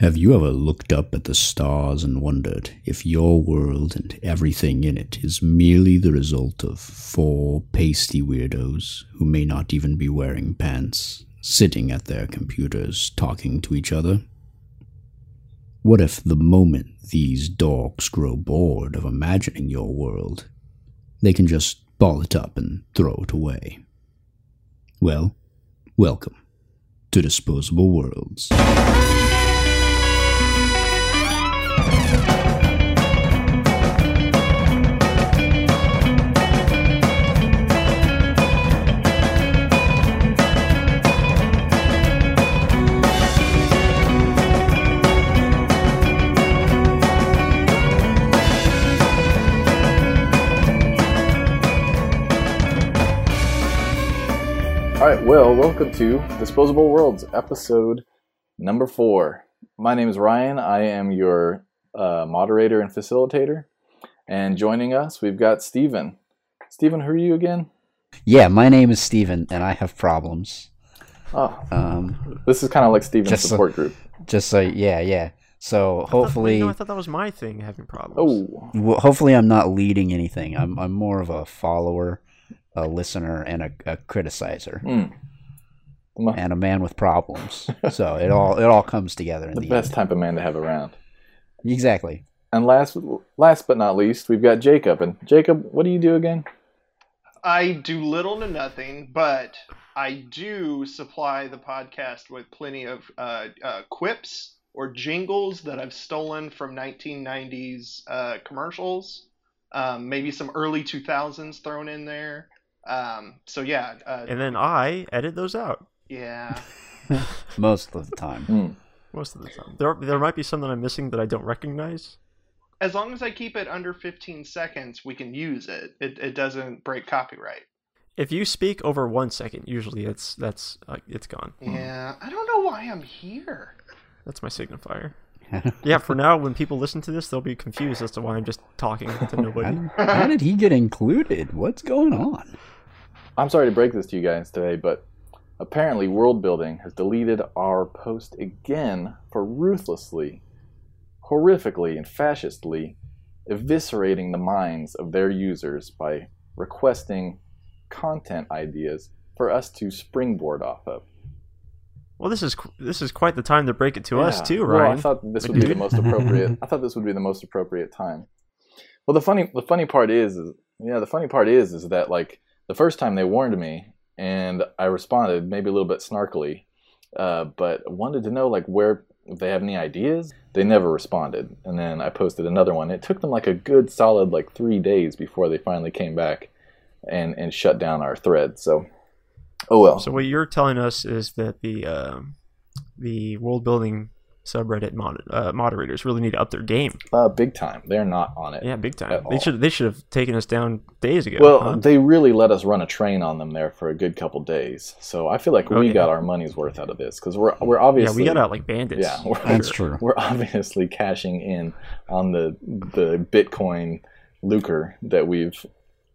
Have you ever looked up at the stars and wondered if your world and everything in it is merely the result of four pasty weirdos who may not even be wearing pants, sitting at their computers talking to each other? What if the moment these dogs grow bored of imagining your world, they can just ball it up and throw it away? Well, welcome to Disposable Worlds. Well, welcome to Disposable Worlds, episode number four. My name is Ryan. I am your uh, moderator and facilitator. And joining us, we've got Stephen. Stephen, who are you again? Yeah, my name is Stephen, and I have problems. Oh, Um, this is kind of like Steven's Just so- support group. just so yeah, yeah. So hopefully, no, I thought that was my thing having problems. Oh, well, hopefully, I'm not leading anything. I'm I'm more of a follower, a listener, and a, a criticizer, mm. the, and a man with problems. so it all it all comes together in the the, best end. type of man to have around. Exactly. And last, last but not least, we've got Jacob. And Jacob, what do you do again? I do little to nothing, but I do supply the podcast with plenty of uh, uh, quips or jingles that I've stolen from 1990s uh, commercials. Um, maybe some early 2000s thrown in there. Um, so yeah, uh, And then I edit those out yeah. Most of the time. Mm. most of the time. There, there might be some that I'm missing that I don't recognize. As long as I keep it under 15 seconds, we can use it. It, it doesn't break copyright. If you speak over one second, usually it's that's uh, it's gone. Yeah, I don't know why I'm here. That's my signifier. Yeah, for now, when people listen to this, they'll be confused as to why I'm just talking to How, nobody. how did he get included? What's going on? I'm sorry to break this to you guys today, but apparently World Building has deleted our post again for ruthlessly, horrifically, and fascistly eviscerating the minds of their users by requesting content ideas for us to springboard off of. Well, this is this is quite the time to break it to us Yeah. too, Well, I thought this would be the most appropriate. I thought this would be the most appropriate time. Well, the funny the funny part is, is yeah, the funny part is is that like the first time they warned me and I responded maybe a little bit snarkily, uh, but wanted to know like where if they have any ideas. They never responded, and then I posted another one. It took them like a good solid like three days before they finally came back and and shut down our thread. So, oh well. So what you're telling us is that the um, the world building subreddit mod- uh, moderators really need to up their game. uh, big time. They're not on it. Yeah, big time. At They should they should have taken us down days ago. Well, huh? they really let us run a train on them there for a good couple days, so I feel like Oh, we yeah. got our money's worth out of this because we're we're obviously yeah, we got out like bandits. Yeah, we're, That's true. we're obviously cashing in on the the Bitcoin lucre that we've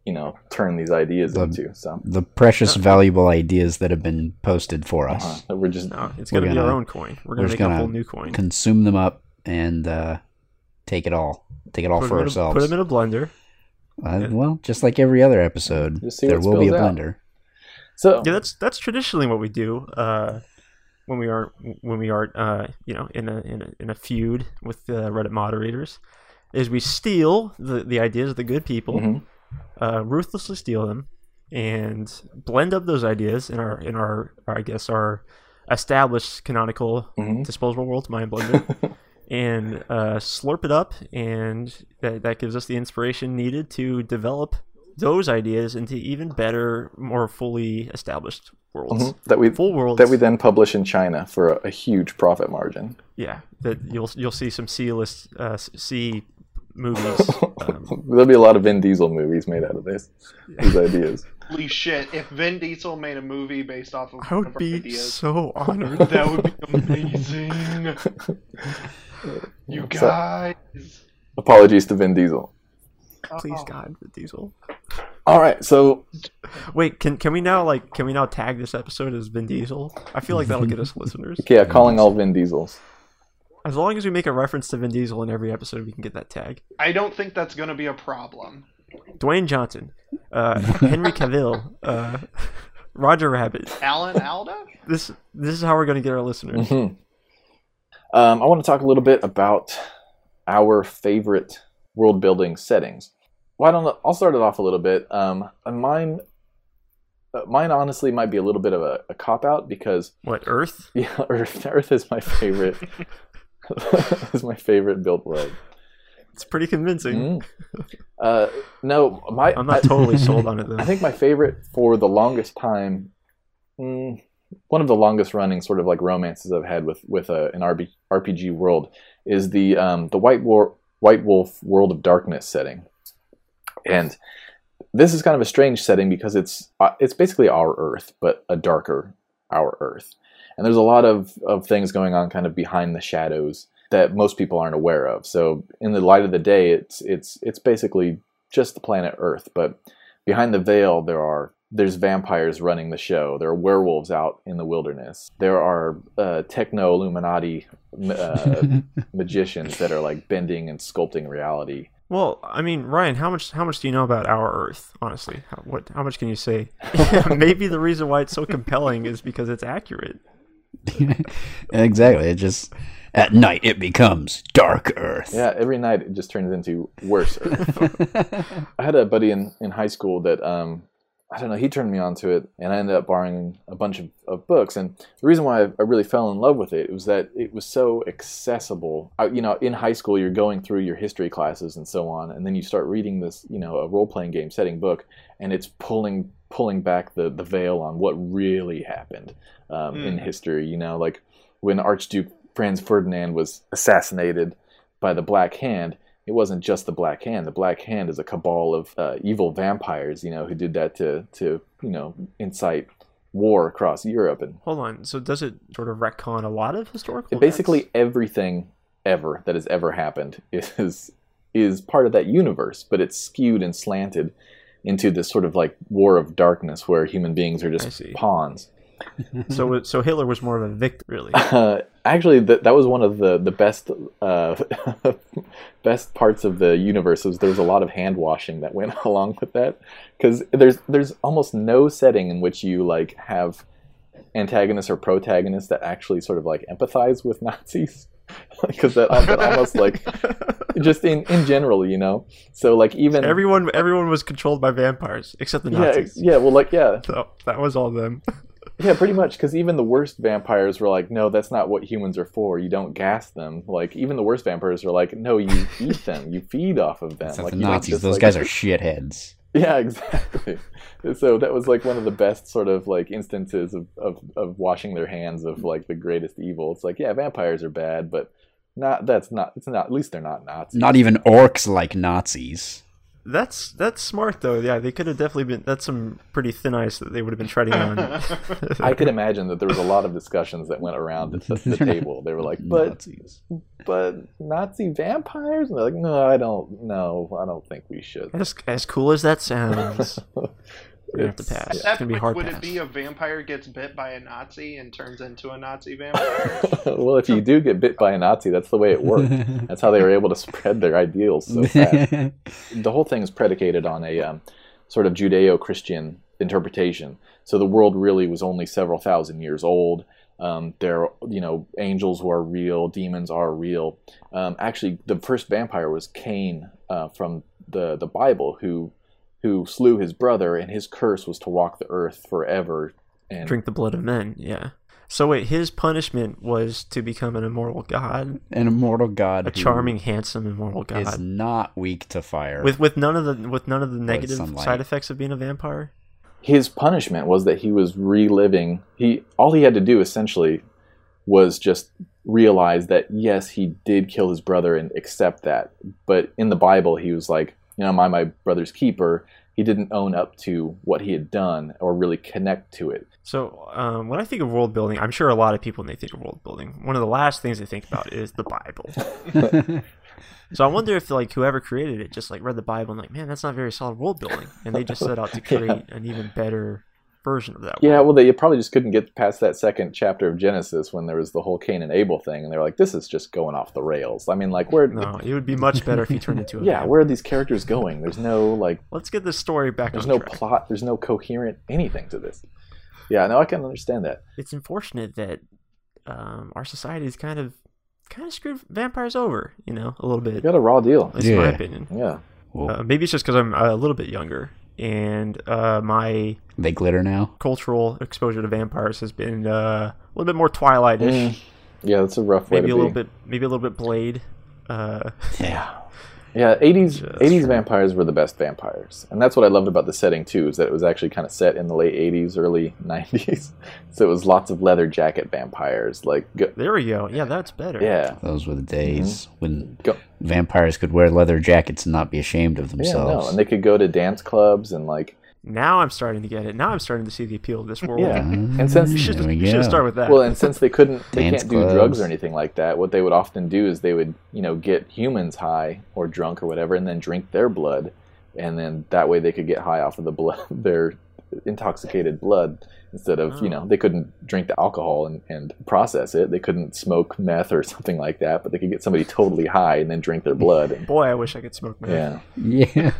you know turn these ideas The- into. So The precious, valuable ideas that have been posted for us. uh-huh, we're just No, it's gonna, be our gonna- own coin. We're we're gonna make a gonna whole new coin. Consume them up and uh, take it all. Take it all put, for them in a, ourselves. put them in a blender. Uh, well, just like every other episode, there will be a spills out. blender. so Yeah, that's that's traditionally what we do uh, when we aren't when we aren't uh, you know in a, in a in a feud with the Reddit moderators. Is we steal the, the ideas of the good people, Mhm. Uh, ruthlessly steal them, and blend up those ideas in our in our, our I guess our established canonical Mhm. disposable world mind blender. and uh, slurp it up, and that, that gives us the inspiration needed to develop those ideas into even better, more fully established worlds. mhm, that we Full worlds. that we then publish in China for a, a huge profit margin. yeah, that you'll you'll see some C list uh, C movies. Um, There'll be a lot of Vin Diesel movies made out of this these ideas. Holy shit! If Vin Diesel made a movie based off of I would be ideas, so honored. that would be amazing. you So- guys. Apologies to Vin Diesel. Please Oh. God, Vin Diesel. All right, so Wait, can can we now like can we now tag this episode as Vin Diesel? I feel like that'll get us listeners. yeah, calling all Vin Diesels. As long as we make a reference to Vin Diesel in every episode, we can get that tag. I don't think that's going to be a problem. Dwayne Johnson, uh, Henry Cavill, uh, Roger Rabbit. Alan Alda? This this is how we're going to get our listeners. Mhm. Um, I want to talk a little bit about our favorite world building settings. Why don't I- I'll start it off a little bit. Um, and mine, uh, mine honestly might be a little bit of a, a cop out because What Earth? yeah, Earth, Earth is my favorite. is my favorite built world. It's pretty convincing. Mhm. Uh, no, my I'm not I- totally sold on it though. I think my favorite for the longest time, mm, one of the longest running sort of like romances I've had with with a, an RB, RPG world is the um, the White War White Wolf World of Darkness setting, and this is kind of a strange setting because it's uh, it's basically our Earth but a darker our Earth, and there's a lot of of things going on kind of behind the shadows that most people aren't aware of. So in the light of the day, it's it's it's basically just the planet Earth, but behind the veil there are there's vampires running the show. There are werewolves out in the wilderness. There are uh, techno Illuminati uh, magicians that are like bending and sculpting reality. Well, I mean, Ryan, how much how much do you know about our Earth? Honestly, how, what how much can you say? Maybe the reason why it's so compelling is because it's accurate. exactly. It just at night it becomes dark Earth. Yeah, every night it just turns into worse. Earth. I had a buddy in, in high school that um, I don't know. He turned me on to it, and I ended up borrowing a bunch of, of books. And the reason why I, I really fell in love with it was that it was so accessible. I, you know, in high school, you're going through your history classes and so on, and then you start reading this, you know, a role playing game setting book, and it's pulling pulling back the the veil on what really happened um, in Mm. history. You know, like when Archduke Franz Ferdinand was assassinated by the Black Hand it wasn't just the Black Hand. The Black Hand is a cabal of uh, evil vampires, you know, who did that to to you know incite war across Europe, and Hold on. So does it sort of retcon a lot of historical? basically events? everything ever that has ever happened is is part of that universe, but it's skewed and slanted into this sort of like war of darkness where human beings are just pawns. so so Hitler was more of a victim, really. Uh, actually, that that was one of the the best uh, best parts of the universe. Was there was a lot of hand washing that went along with that because there's there's almost no setting in which you like have antagonists or protagonists that actually sort of like empathize with Nazis because that, that almost like just in in general, you know. So like even everyone everyone was controlled by vampires except the Nazis. yeah well like yeah So that was all them. Yeah, pretty much. Because even the worst vampires were like, no, that's not what humans are for. You don't gas them. Like even the worst vampires are like, no, you eat them. You feed off of them. Except like the Nazis, just, those like- guys are shitheads. Yeah, exactly. so that was like one of the best sort of like instances of, of, of washing their hands of like the greatest evil. It's like, yeah, vampires are bad, but not. That's not. It's not. At least they're not Nazis. Not even orcs like Nazis. That's that's smart though. Yeah, they could have definitely been. That's some pretty thin ice that they would have been treading on. I could imagine that there was a lot of discussions that went around at the, the table. They were like, but Nazis. but Nazi vampires? And they're like, no, I don't. No, I don't think we should. as as cool as that sounds, we're gonna have to pass. It's That gonna be hard would pass. it be a vampire gets bit by a Nazi and turns into a Nazi vampire? well, if you do get bit by a Nazi, that's the way it worked. That's how they were able to spread their ideals so fast. the whole thing is predicated on a um, sort of Judeo-Christian interpretation. So the world really was only several thousand years old. Um, there, you know, angels were real, demons are real. Um, actually, the first vampire was Cain uh, from the the Bible, who who slew his brother, and his curse was to walk the earth forever. And Drink the blood of men. Yeah. So wait, his punishment was to become an immortal god, An immortal god. a charming, handsome, immortal god. Is god, not weak to fire. with with none of the with none of the negative side effects of being a vampire. his punishment was that he was reliving he all he had to do essentially was just realize that yes he did kill his brother and accept that but in the bible he was like you know am i my brother's keeper he didn't own up to what he had done or really connect to it. So um, when I think of world building, I'm sure a lot of people when they think of world building, one of the last things they think about is the Bible. So I wonder if like whoever created it just like read the Bible and like, man, that's not very solid world building, and they just set out to create an even better version of that. Yeah, world. well, they probably just couldn't get past that second chapter of Genesis when there was the whole Cain and Abel thing, and they were like, "This is just going off the rails." I mean, like, where? no, it would be much better if he turned into a Yeah, vampire. where are these characters going? There's no like, Let's get this story back there's on no track. plot, there's no coherent anything to this. Yeah, no, I can understand that. It's unfortunate that um, our society is kind of kind of screwed vampires over, you know, a little You bit. got a raw deal. That's my opinion. Yeah, Well, Uh, maybe it's just because I'm a little bit younger, and uh, my they glitter now. cultural exposure to vampires has been uh, a little bit more Twilightish. Mm, yeah, that's a rough way maybe to a little bit, maybe a little bit Blade. Uh, Yeah. Yeah, 80s Just 80s vampires were the best vampires. And that's what I loved about the setting too, is that it was actually kind of set in the late 80s, early 90s. So it was lots of leather jacket vampires like go, there we go. Yeah, that's better. yeah. Those were the days mm-hmm. when Go- vampires could wear leather jackets and not be ashamed of Yeah, themselves. no, and they could go to dance clubs and like Now I'm starting to get it. Now I'm starting to see the appeal of this world. Yeah. And since- You should, we should start with that. well, and since they couldn't they Dance can't do drugs or anything like that, what they would often do is they would, you know, get humans high or drunk or whatever and then drink their blood and then that way they could get high off of the blood their intoxicated blood instead of you Oh. know they couldn't drink the alcohol and, and process it they couldn't smoke meth or something like that but they could get somebody totally high and then drink their blood and, Boy, I wish I could smoke meth. yeah Yeah,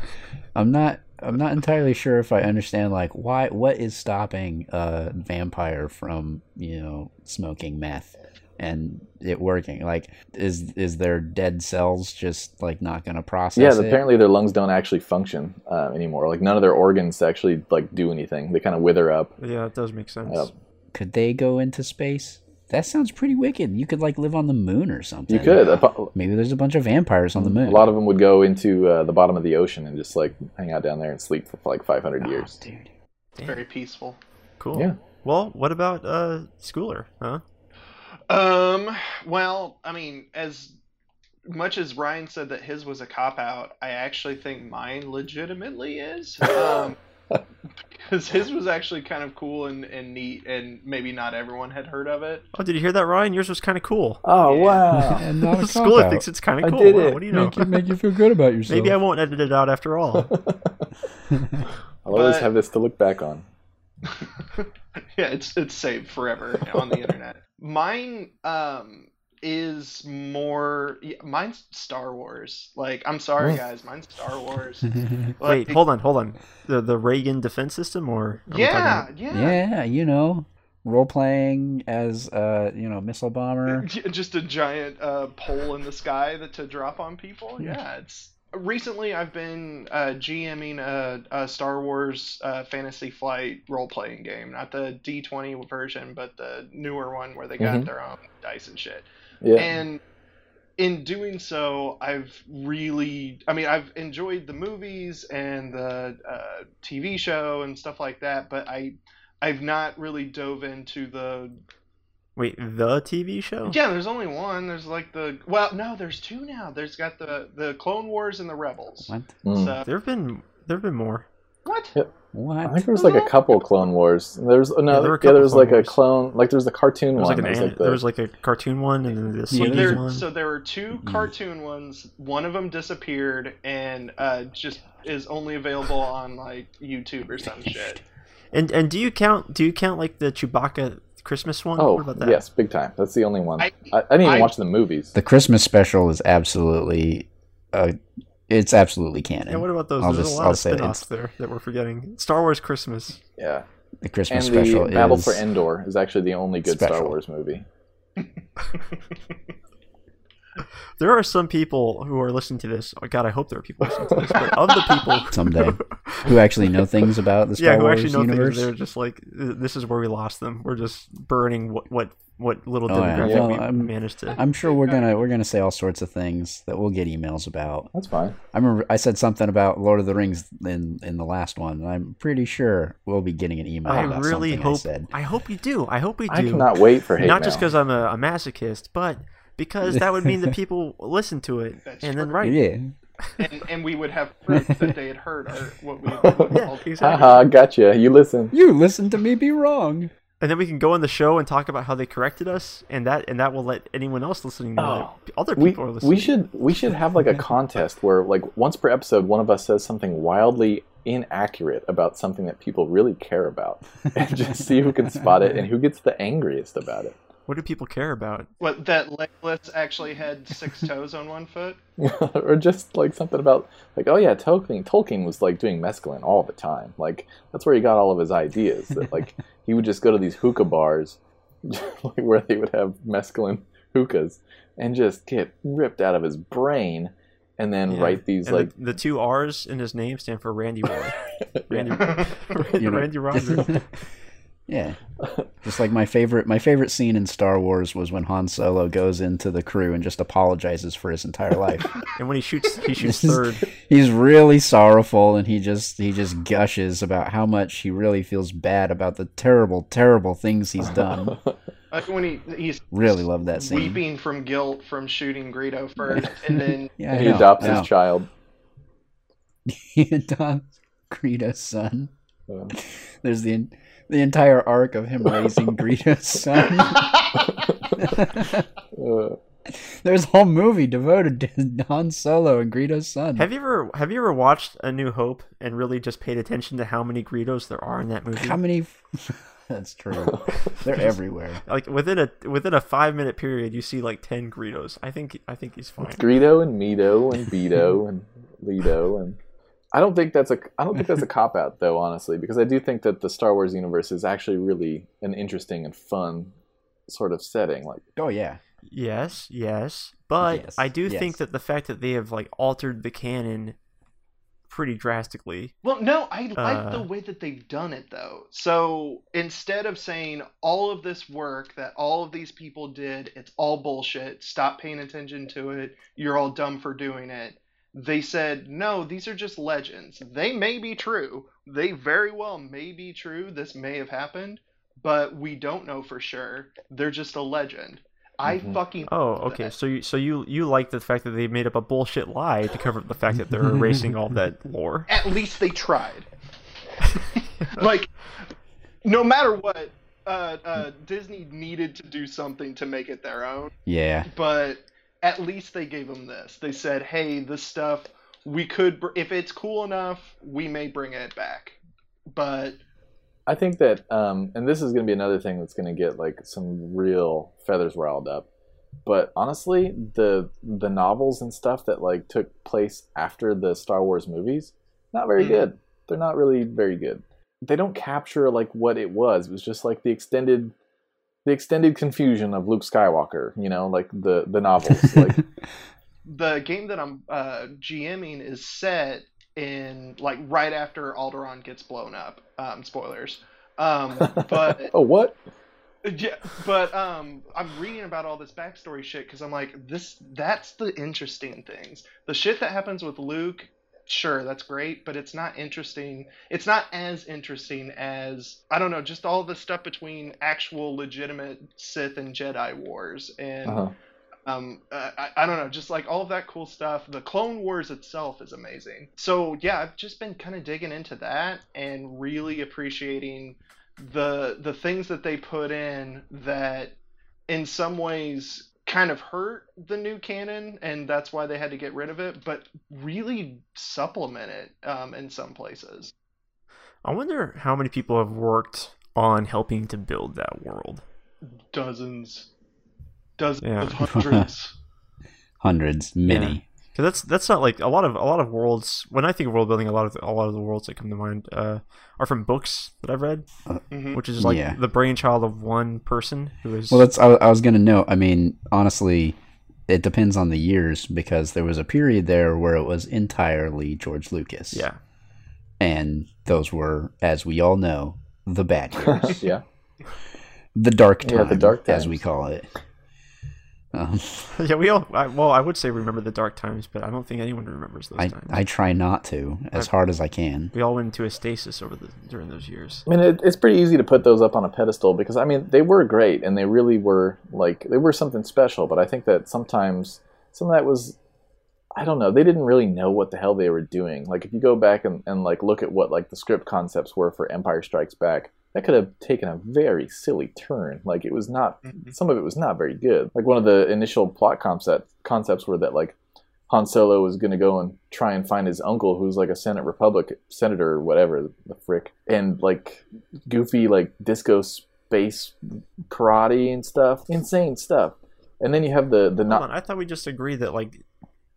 I'm not. I'm not entirely sure if I understand like why. What is stopping a vampire from you know smoking meth and it working? Like, is is their dead cells just like not going to process? yeah it? apparently their lungs don't actually function uh, anymore like none of their organs actually like do anything they kind of wither up Yeah, it does make sense. Yep. Could they go into space? That sounds pretty wicked. You could like live on the moon or something. you could Maybe there's a bunch of vampires on the moon. a lot of them would go into uh, the bottom of the ocean and just like hang out down there and sleep for like 500 Oh, years dude. Damn, Very peaceful. cool. yeah. Well, what about uh, Schooler? Huh? Um. Well, I mean, as much as Ryan said that his was a cop out, I actually think mine legitimately is. Um, because his was actually kind of cool and, and neat, and maybe not everyone had heard of it. Oh, did you hear that, Ryan? Yours was kind of cool. oh Yeah. wow and not a Schooler cop-out. thinks it's kind of cool. I did Wow, it. what do you know? make you make you feel good about yourself. Maybe I won't edit it out after all. i'll always But- have this to look back on yeah, it's it's saved forever on the internet. Mine um is more yeah, mine's Star Wars. Like I'm sorry guys, mine's Star Wars. Wait, hold on, hold on. The the Reagan defense system, or are we talking Yeah, yeah. yeah, you know, role playing as uh, you know, missile bomber. Just a giant uh, pole in the sky that to drop on people. Yeah, it's recently I've been uh, GMing a, a Star Wars uh, Fantasy Flight role playing game, not the D20 version, but the newer one where they got Mhm. their own dice and shit. Yeah And in doing so, I've really, I mean, I've enjoyed the movies and the uh, TV show and stuff like that, but I, I've not really dove into the. Wait, the TV show? Yeah, there's only one. There's like the well, no, there's two now. There's got the the Clone Wars and the Rebels. What? Mm. So There have been there have been more. What? i What? I think there was like a couple clone wars there's no Yeah, yeah, there were a there was Clone like a clone like there was the cartoon There one like an that was like the- there was like a cartoon one and then the Yeah, There, one. so there were two cartoon ones. One of them disappeared and uh, just is only available on like YouTube or some shit. And and do you count do you count like the Chewbacca Christmas one? oh about that? yes big time that's the only one i, I- I, didn't even I- watch the movies The Christmas special is absolutely, uh, it's absolutely canon. Yeah, what about those? I'll There's just- a lot I'll of say spin-offs there that we're forgetting. Star Wars Christmas. yeah the Christmas and special the battle is for endor is actually the only good star wars movie There are some people who are listening to this. Oh God, I hope there are people listening to this. But of the people someday who actually know things about the Star yeah, who Wars actually know universe. things, they're just like, this is where we lost them. We're just burning what what what little Oh, yeah. Well, we I'm- managed to. I'm sure we're gonna we're gonna say all sorts of things that we'll get emails about. that's fine I remember I said something about Lord of the Rings in in the last one, and I'm pretty sure we'll be getting an email I about really something hope. I said. I hope we do. I hope we do. i cannot wait for hate Not just because I'm a, a masochist, but because that would mean that people listen to it That's and then write. Yeah, and, and we would have proof that they had heard our, what we Yeah, exactly. haha gotcha you listen you listen to me be wrong. and then we can go on the show and talk about how they corrected us, and that and that will let anyone else listening know Oh, that other we, people are listening. we should we should have like a contest where like once per episode one of us says something wildly inaccurate about something that people really care about, and just see who can spot it and who gets the angriest about it. What do people care about? What that Legolas actually had six toes on one foot? or just like something about like oh yeah Tolkien Tolkien was like doing mescaline all the time like that's where he got all of his ideas that like he would just go to these hookah bars like where they would have mescaline hookahs and just get ripped out of his brain and then Yeah. write these And like the, the two R's in his name stand for Randy Roy. Randy, You Randy Rogers. Yeah, just like my favorite my favorite scene in Star Wars was when Han Solo goes into the crew and just apologizes for his entire life. And when he shoots, he shoots This third. He's really sorrowful and he just he just gushes about how much he really feels bad about the terrible terrible things he's done. Like when he he's Really love that scene. weeping from guilt from shooting Greedo first, and then Yeah, he know, adopts his child He adopts Greedo's son. Um, There's the the entire arc of him raising Greedo's son. uh, There's a whole movie devoted to Han Solo and Greedo's son. Have you ever have you ever watched A New Hope and really just paid attention to how many Greedos there are in that movie? How many? That's true. They're everywhere. like within a within a five minute period, you see like ten Greedos. I think I think he's fine. Greedo and Mito and Beto and Lido and I don't think that's a I don't think that's a cop out though honestly because I do think that the Star Wars universe is actually really an interesting and fun sort of setting like Oh yeah. Yes, yes, but Yes, I do yes. think that the fact that they have like altered the canon pretty drastically. Well, no, I like the Uh, way that they've done it though. So instead of saying all of this work that all of these people did, it's all bullshit, stop paying attention to it, you're all dumb for doing it. They said, no, these are just legends. They may be true. They very well may be true. This may have happened, but we don't know for sure. They're just a legend. I Mhm. fucking Oh, okay. that. So you so you you like the fact that they made up a bullshit lie to cover up the fact that they're erasing all that lore. at least they tried. like, no matter what, uh, uh, Disney needed to do something to make it their own, Yeah. but at least they gave them this. They said, "Hey, this stuff we could, br- if it's cool enough, we may bring it back." But I think that, um, and this is going to be another thing that's going to get like some real feathers riled up. But honestly, the the novels and stuff that like took place after the Star Wars movies, not very Mhm. good. They're not really very good. They don't capture like what it was. It was just like the extended, the extended confusion of Luke Skywalker. You know, like the the novels. like the game that I'm uh, GMing is set in like right after Alderaan gets blown up. Um, spoilers. Um, but oh what? Yeah, but um, I'm reading about all this backstory shit because I'm like, this. That's the interesting things. The shit that happens with Luke, sure, that's great, but it's not interesting. It's not as interesting as I don't know, just all the stuff between actual legitimate Sith and Jedi wars, and Uh-huh. um, uh, I, I don't know, just like all of that cool stuff. The Clone Wars itself is amazing. So yeah, I've just been kind of digging into that and really appreciating the the things that they put in that in some ways kind of hurt the new canon and that's why they had to get rid of it but really supplement it um, in some places I wonder how many people have worked on helping to build that world. dozens dozens Yeah. of hundreds Hundreds, many. Because that's that's not like a lot of a lot of worlds. When I think of world building, a lot of a lot of the worlds that come to mind uh, are from books that I've read, Mhm. which is like Yeah. the brainchild of one person who is. Well, that's I, I was gonna note. I mean, honestly, it depends on the years because there was a period there where it was entirely George Lucas. yeah. and those were, as we all know, the bad years, yeah. the dark Yeah, the dark as we call it. Um, Yeah, we all. I, well, I would say remember the dark times, but I don't think anyone remembers those I times. I try not to as I- hard as I can. we all went into a stasis over the during those years. I mean, it, it's pretty easy to put those up on a pedestal because I mean they were great and they really were like they were something special. But I think that sometimes some of that was I don't know they didn't really know what the hell they were doing. Like if you go back and, and like look at what like the script concepts were for Empire Strikes Back, that could have taken a very silly turn. Like it was not Mhm. some of it was not very good. Like one of the initial plot concept concepts were that like Han Solo was going to go and try and find his uncle, who's like a Senate Republic senator or whatever the frick, and like goofy like disco space karate and stuff, insane stuff. And then you have the the Hold not on, I thought we just agreed that like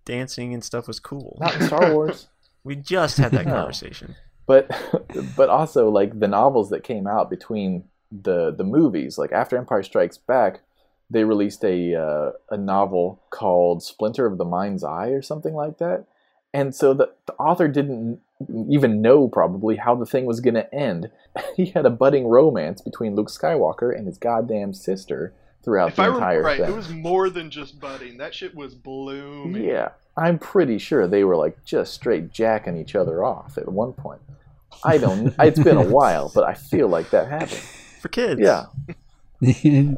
dancing and stuff was cool. not in Star Wars. We just had that No. conversation. But but also like the novels that came out between the the movies like after empire strikes back they released a uh, a novel called splinter of the mind's eye or something like that. And so the, the author didn't even know probably how the thing was going to end. He had a budding romance between luke skywalker and his goddamn sister throughout If the I remember entire right, thing it was more than just budding. That shit was blooming. yeah i'm pretty sure they were like just straight jacking each other off at one point i don't it's been a while but i feel like that happened For kids. yeah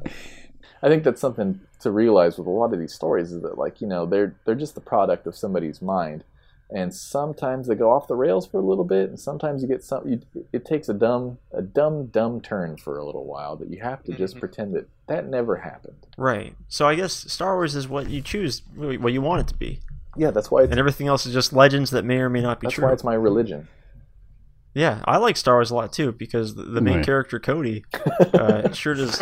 I think that's something to realize with a lot of these stories is that like you know they're they're just the product of somebody's mind, and sometimes they go off the rails for a little bit, and sometimes you get some. You, it takes a dumb a dumb dumb turn for a little while that you have to just Mhm. pretend that that never happened. Right. So I guess Star Wars is what you choose, what you want it to be, Yeah, that's why it's and everything else is just legends that may or may not be that's true. That's why it's my religion. Yeah, I like Star Wars a lot too because the, the main Right. character Cody uh, sure does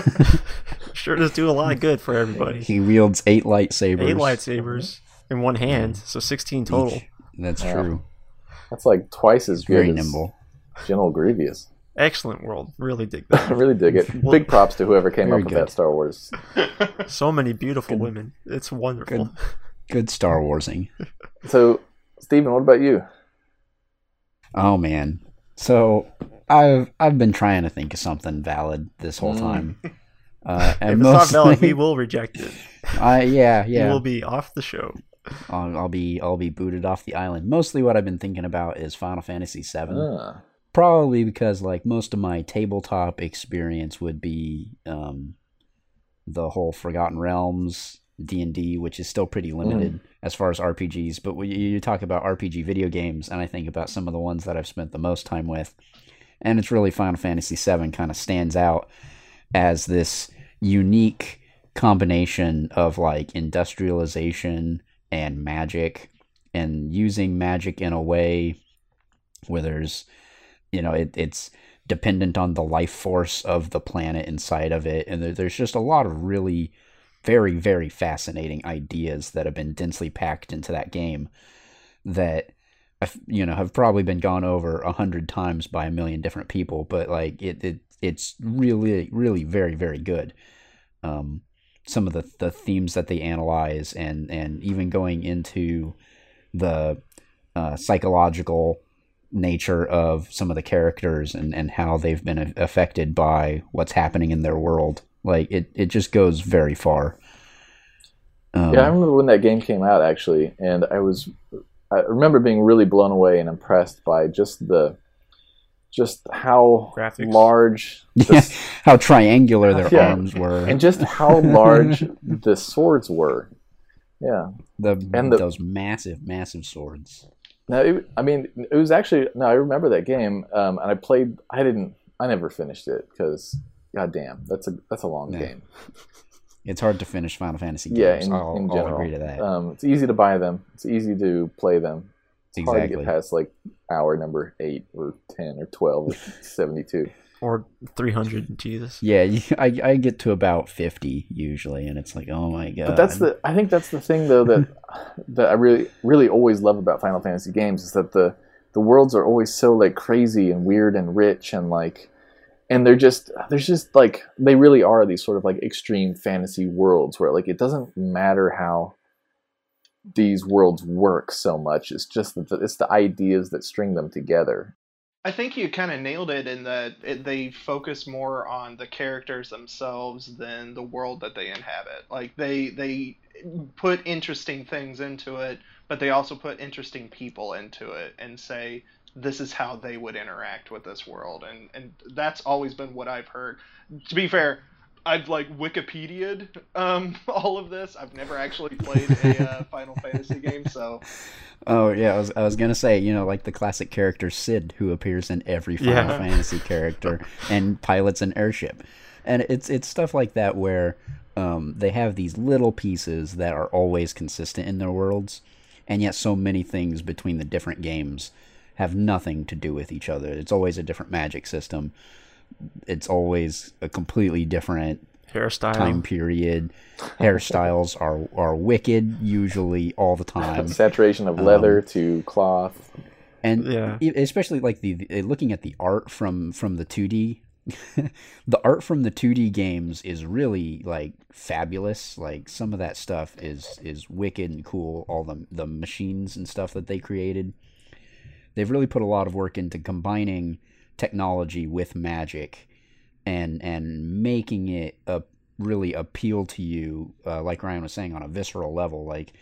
sure does do a lot of good for everybody. he wields eight lightsabers. Eight lightsabers in one hand, so sixteen total. each. That's Yeah. true. That's like twice as He's very good as nimble. General Grievous. Excellent world, really dig I that. really dig it. Well- Big props to whoever came up with good. that Star Wars. So many beautiful Good- women. It's wonderful. good. Good Star Warsing. So, Stephen, what about you? Oh man. So I've I've been trying to think of something valid this whole Mm. time. Uh, If and it's not valid, we will reject it. I yeah You yeah. will be off the show. I'll, I'll be I'll be booted off the island. Mostly what I've been thinking about is Final Fantasy VII. Ah, Probably because like most of my tabletop experience would be um, the whole Forgotten Realms D and D, which is still pretty limited as far as RPGs. But you talk about RPG video games, and I think about some of the ones that I've spent the most time with, and it's really Final Fantasy VII kind of stands out as this unique combination of like industrialization and magic and using magic in a way where there's you know it, it's dependent on the life force of the planet inside of it. And there, there's just a lot of really very very fascinating ideas that have been densely packed into that game that you know have probably been gone over a hundred times by a million different people but like it, it it's really really very very good. Um some of the the themes that they analyze and and even going into the uh, psychological nature of some of the characters and, and how they've been affected by what's happening in their world. Like it, it just goes very far. Um, Yeah, I remember when that game came out actually, and I was I remember being really blown away and impressed by just the just how Graphics. large the, yeah, how triangular their Yeah. arms were. and just how large the swords were. Yeah. the, and the- those massive, massive swords. Now, it, I mean, it was actually no. I remember that game, um, and I played. I didn't. I never finished it because, goddamn, that's a that's a long Yeah. game. It's hard to finish Final Fantasy games. Yeah, in, I'll, in I'll agree to that. Um, it's easy to buy them. It's easy to play them. It's hard to exactly. get past like hour number eight or ten or twelve or seventy-two. Or 300, Jesus. Yeah, I, I get to about 50 usually, and it's like, oh my god. But that's the. I think that's the thing though that that I really really always love about Final Fantasy games is that the the worlds are always so like crazy and weird and rich and like and they're just there's just like they really are these sort of like extreme fantasy worlds where like it doesn't matter how these worlds work so much it's just the, it's the ideas that string them together I think you kind of nailed it in that it, they focus more on the characters themselves than the world that they inhabit. Like they they put interesting things into it, but they also put interesting people into it and say this is how they would interact with this world, and and that's always been what I've heard. To be fair. I've like Wikipedia'd um, all of this. I've never actually played a uh, Final Fantasy game, so Oh yeah, I was I was gonna say, you know, like the classic character Cid, who appears in every Final Yeah. Fantasy character and pilots an airship, and it's it's stuff like that where um, they have these little pieces that are always consistent in their worlds, and yet so many things between the different games have nothing to do with each other. It's always a different magic system. It's always a completely different Hairstyle. time period. Hairstyles are are wicked usually all the time. Saturation of leather um, to cloth. and Yeah. e- especially like the, the looking at the art from from the 2D the art from the 2D games is really like fabulous like some of that stuff is is wicked and cool all the the machines and stuff that they created they've really put a lot of work into combining technology with magic and and making it a really appeal to you uh, like Ryan was saying on a visceral level like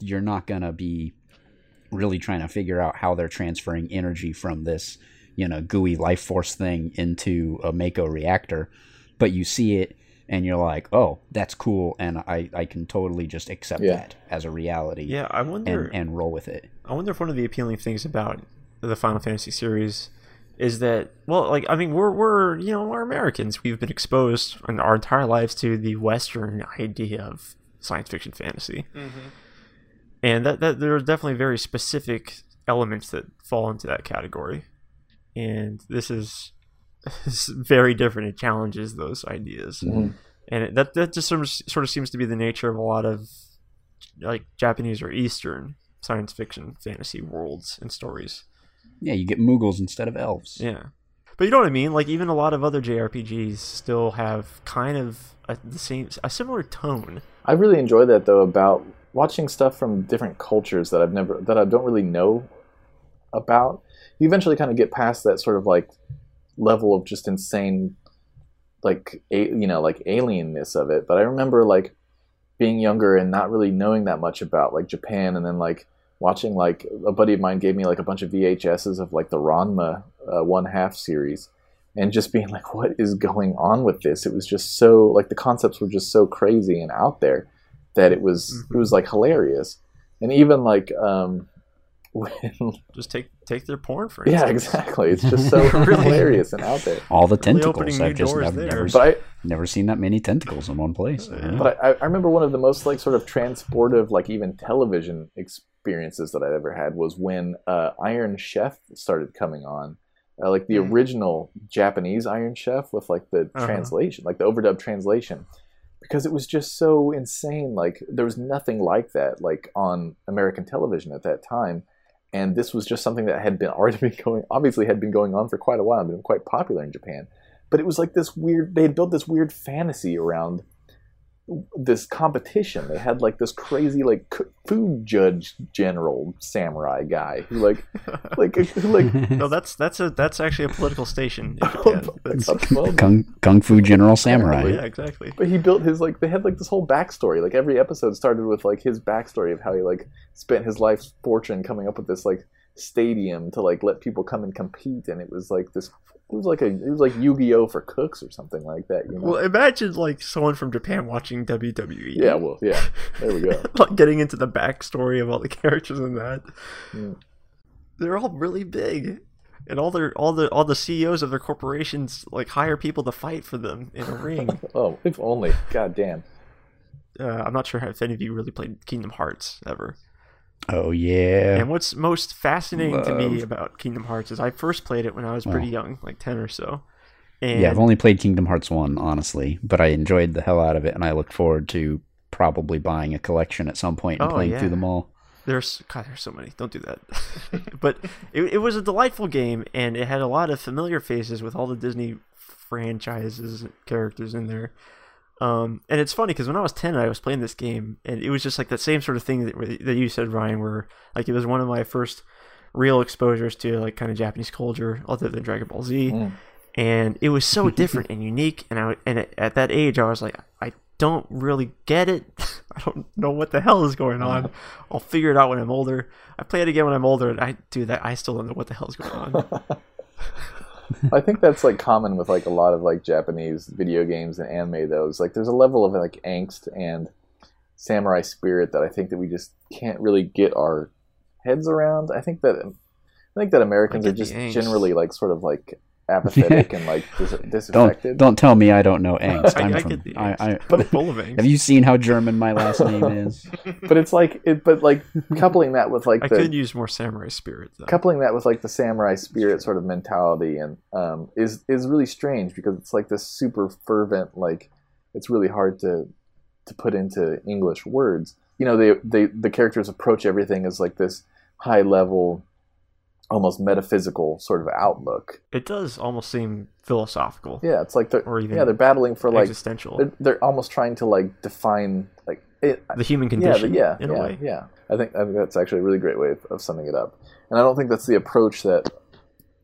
you're not going to be really trying to figure out how they're transferring energy from this, you know, gooey life force thing into a Mako reactor. But you see it and you're like, oh, that's cool. And I, I can totally just accept Yeah. that as a reality Yeah, I wonder. and, and roll with it. I wonder if one of the appealing things about the Final Fantasy series is that well, like I mean, we're we're you know we're Americans. We've been exposed in our entire lives to the Western idea of science fiction fantasy, and that that there are definitely very specific elements that fall into that category, and this is, is very different. It challenges those ideas, Mhm. and it, that that just sort of, sort of seems to be the nature of a lot of like Japanese or Eastern science fiction fantasy worlds and stories. Yeah, you get Moogles instead of elves. Yeah. But you know what I mean? Like even a lot of other JRPGs still have kind of a, the same, a similar tone. I really enjoy that though about watching stuff from different cultures that I've never that I don't really know about. You eventually kind of get past that sort of like level of just insane like a, you know like alienness of it. But I remember like being younger and not really knowing that much about like Japan and then like watching like a buddy of mine gave me like a bunch of VHSs of like the Ranma uh, one half series and just being like what is going on with this it was just so like the concepts were just so crazy and out there that it was it was like hilarious and even like um when Just take take their porn for yeah exactly it's just so Really? hilarious and out there All the tentacles. opening I've just doors never, never, but I, never seen that many tentacles in one place. Yeah. But I, I remember one of the most like sort of transportive, like even television experiences that I'd ever had was when uh, Iron Chef started coming on, uh, like the Hmm. original Japanese Iron Chef with like the Uh-huh. translation, like the overdubbed translation, because it was just so insane. Like there was nothing like that, like on American television at that time. And this was just something that had been already been going, obviously had been going on for quite a while, and been quite popular in Japan. But it was like this weird. They had built this weird fantasy around this competition. They had like this crazy like c- food judge general samurai guy who like like like No, that's that's a that's actually a political station in well, Kung, Kung Fu General Samurai. yeah, exactly. but he built his like they had like this whole backstory. Like every episode started with like his backstory of how he like spent his life's fortune coming up with this like stadium to like let people come and compete, and it was like this. It was like a it was like Yu Gi Oh for cooks or something like that. You know? Well, imagine like someone from Japan watching WWE. yeah. Well. Yeah. There we go. like getting into the backstory of all the characters in that. Yeah. They're all really big. And all their all the all the CEOs of their corporations like hire people to fight for them in a ring. Oh, if only. God damn. uh, I'm not sure if any of you really played Kingdom Hearts ever. Oh yeah. And what's most fascinating to me about Kingdom Hearts is I first played it when I was pretty Wow. young, like ten or so. And Yeah, I've only played Kingdom Hearts 1, honestly, but I enjoyed the hell out of it, and I look forward to probably buying a collection at some point and Oh, playing yeah. through them all. There's God, there's so many. Don't do that. but it, it was a delightful game, and it had a lot of familiar faces with all the Disney franchises and characters in there. Um, and it's funny because when I was ten, I was playing this game, and it was just like that same sort of thing that, that you said, Ryan, where like it was one of my first real exposures to like kind of Japanese culture, other than Dragon Ball Z, Mm. and it was so different and unique. And I and at that age, I was like, I don't really get it. I don't know what the hell is going on. I'll figure it out when I'm older. I play it again when I'm older, and I do that. I still don't know what the hell is going on. I think that's like common with like a lot of like Japanese video games and anime. Though, like there's a level of like angst and samurai spirit that I think that we just can't really get our heads around. I think that I think that Americans are just generally like sort of like apathetic and like dis- Don't disaffected. don't tell me I don't know angst. I, I'm I from, get the I, I, angst. full of angst. have you seen how German my last name is? But it's like, it, but like coupling that with like I the could use more samurai spirit though. coupling that with like the samurai spirit sort of mentality and um, is is really strange because it's like this super fervent like it's really hard to to put into English words. You know, they they the characters approach everything as like this high level, almost metaphysical sort of outlook. It does almost seem philosophical Yeah, it's like they're or even yeah they're battling for like existential. they're, they're almost trying to like define like it, the human yeah, condition, the- yeah, in yeah, a way. yeah. I think I think that's actually a really great way of, of summing it up. And I don't think that's the approach that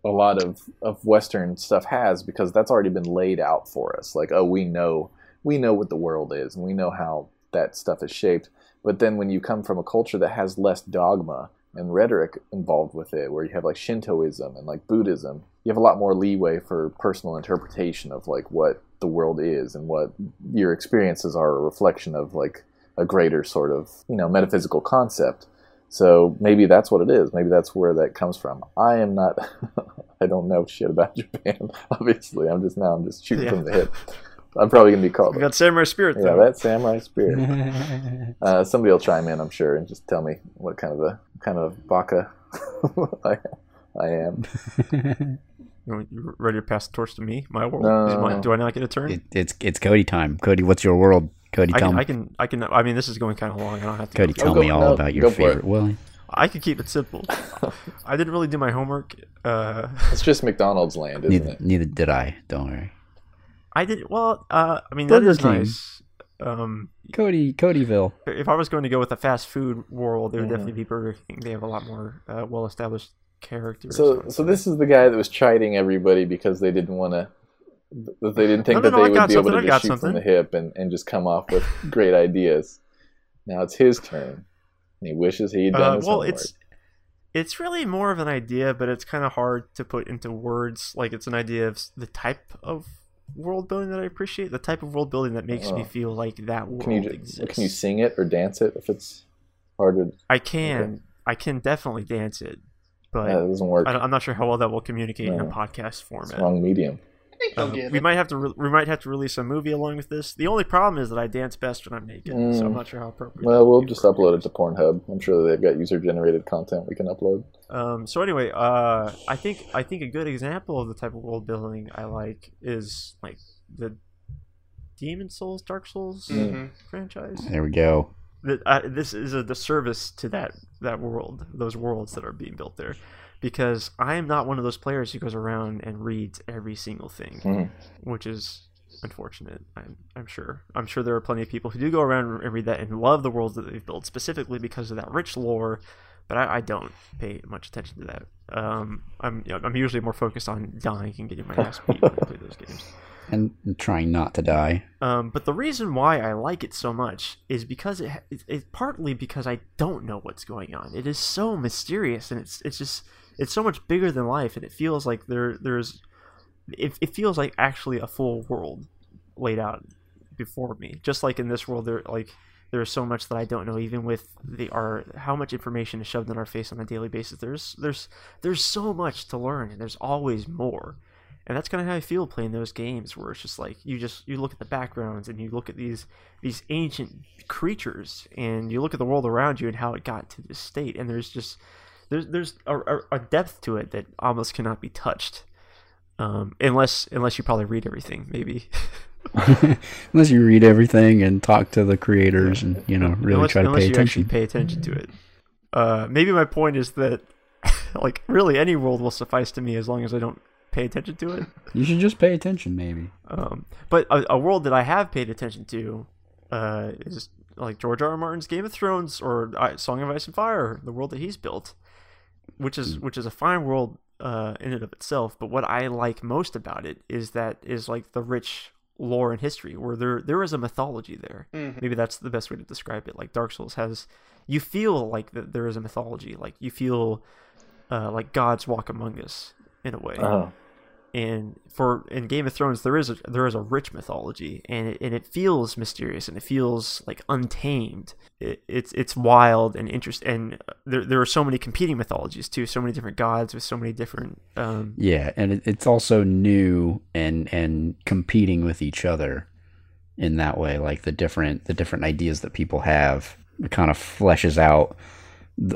a lot of, of Western stuff has because that's already been laid out for us. Like, oh, we know we know what the world is and we know how that stuff is shaped. But then when you come from a culture that has less dogma and rhetoric involved with it, where you have like Shintoism and like Buddhism, you have a lot more leeway for personal interpretation of like what the world is and what your experiences are a reflection of like a greater sort of you know metaphysical concept. So maybe that's what it is. Maybe that's where that comes from. I am not. I don't know shit about Japan. Obviously, I'm just now. I'm just shooting Yeah. from the hip. I'm probably gonna be called. We got samurai spirit Yeah, though. that samurai spirit. Uh, somebody will chime in, I'm sure, and just tell me what kind of a kind of baka I, I am. You you ready to pass the torch to me? My world. No, no, my- no. do I not get a turn? It, it's it's Cody time. Cody, what's your world? Cody, I tell can, me. I can, I can. I mean, this is going kind of long. I don't have to. Cody, go tell go- me all no, about your go favorite. Well, I could keep it simple. I didn't really do my homework. Uh, It's just McDonald's land, isn't neither, it? neither did I. Don't worry. I did well. Uh, I mean, that Burger is King. nice. Um, Cody, Codyville. if I was going to go with a fast food world, it would Mhm. definitely be Burger King. They have a lot more uh, well-established characters. So, so this is the guy that was chiding everybody because they didn't want to, that they didn't think No, no, that no, they I would got be able to just got shoot from the hip and, and just come off with great ideas. Now it's his turn. And he wishes he had done Uh, his well, homework. it's it's really more of an idea, but it's kind of hard to put into words. Like it's an idea of the type of world building that I appreciate, the type of world building that makes me Oh. feel like that world Can you exists. can you sing it or dance it if it's harder? I can, I can definitely dance it, but Yeah, it doesn't work. I, I'm not sure how well that will communicate in a No. podcast It's format. wrong medium. I think they'll Uh, get we it. might have to re- we might have to release a movie along with this. The only problem is that I dance best when I'm naked, so I'm Mm. not sure how appropriate. Well, we'll just for a upload it to Pornhub. I'm sure they've got user generated content we can upload. Um, so anyway, uh, I think I think a good example of the type of world building I like is like the Demon Souls, Dark Souls Mhm. franchise. There we go. That uh, this is a disservice to that that world, those worlds that are being built there, because I am not one of those players who goes around and reads every single thing, Mhm. which is unfortunate. I'm I'm sure. I'm sure there are plenty of people who do go around and read that and love the worlds that they've built specifically because of that rich lore. But I, I don't pay much attention to that. Um, I'm you know, I'm usually more focused on dying and getting my ass beat when I play those games. And trying not to die. Um, but the reason why I like it so much is because it, it, it's partly because I don't know what's going on. It is so mysterious, and it's it's just it's so much bigger than life, and it feels like there there's it, it feels like actually a full world laid out before me. Just like in this world, there like there's so much that I don't know, even with the our how much information is shoved in our face on a daily basis. There's there's there's so much to learn, and there's always more and that's kind of how I feel playing those games, where it's just like you just you look at the backgrounds and you look at these these ancient creatures, and you look at the world around you and how it got to this state, and there's just there's there's a, a, depth to it that almost cannot be touched, um, unless unless you probably read everything, maybe. Unless you read everything and talk to the creators and you know really unless, try to pay you attention. pay attention to it. Uh, maybe my point is that like really any world will suffice to me as long as I don't pay attention to it. You should just pay attention, maybe. Um, but a, a world that I have paid attention to uh, is like George R. R. Martin's Game of Thrones or uh, Song of Ice and Fire, the world that he's built, which is which is a fine world uh, in and of itself. But what I like most about it is that is like the rich lore and history, where there there is a mythology there. Mhm. Maybe that's the best way to describe it. Like Dark Souls has, you feel like that there is a mythology. Like you feel uh, like gods walk among us in a way Oh, and for in Game of Thrones there is a there is a rich mythology and it, and it feels mysterious and it feels like untamed. It, it's it's wild and interest and there there are so many competing mythologies too, so many different gods with so many different um, Yeah, and it, it's also new and and competing with each other in that way. Like the different the different ideas that people have, it kind of fleshes out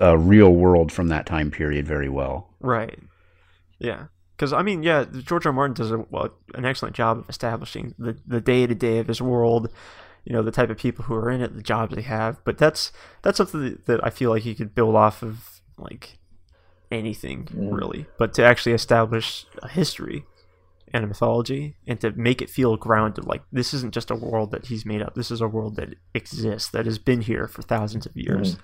a real world from that time period very well. Right. Yeah. Because I mean, yeah, George R. R. Martin does a, well, an excellent job of establishing the the day to day of his world. You know, the type of people who are in it, the jobs they have. But that's that's something that, I feel like he could build off of, like anything really. But to actually establish a history and a mythology, and to make it feel grounded, like this isn't just a world that he's made up. This is a world that exists, that has been here for thousands of years,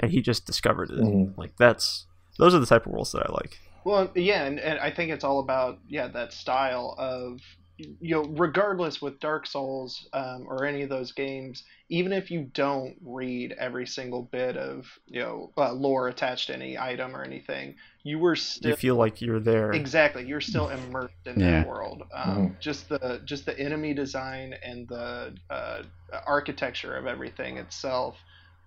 and he just discovered it. Mhm. Like that's those are the type of worlds that I like. Well, yeah, and, and I think it's all about yeah that style of you know regardless with Dark Souls um, or any of those games, even if you don't read every single bit of you know uh, lore attached to any item or anything, you were still you feel like you're there. exactly you're still immersed in Yeah. that world. Um, Just the just the enemy design and the uh, architecture of everything itself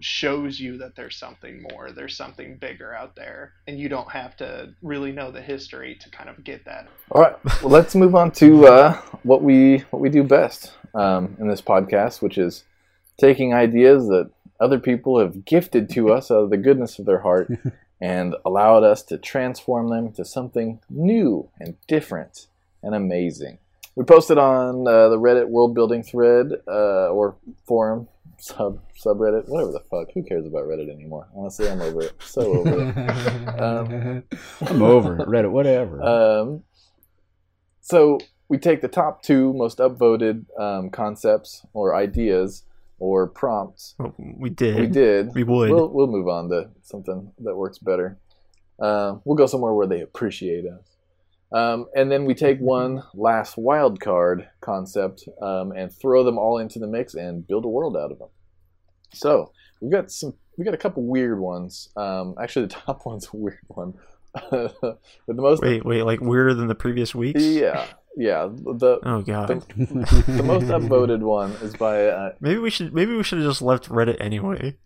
shows you that there's something more there's something bigger out there and you don't have to really know the history to kind of get that All right, well, let's move on to uh, what we what we do best um, in this podcast, which is taking ideas that other people have gifted to us out of the goodness of their heart and allowed us to transform them into something new and different and amazing. We posted on uh, the Reddit world building thread uh, or forum sub subreddit, whatever the fuck. Who cares about Reddit anymore? Honestly, I'm over it. So over it. Um, I'm over it. Reddit, whatever. Um, so we take the top two most upvoted um, concepts or ideas or prompts. Well, we did. We did. We would. We'll, we'll move on to something that works better. Uh, we'll go somewhere where they appreciate us. Um, and then we take one last wild card concept um, and throw them all into the mix and build a world out of them. So we've got some. We got a couple weird ones. Um, actually, the top one's a weird one. But the most. wait, wait, like weirder than the previous weeks? Yeah, yeah. The Oh god. the, the most upvoted one is by uh, maybe we should. Maybe we should have just left Reddit anyway.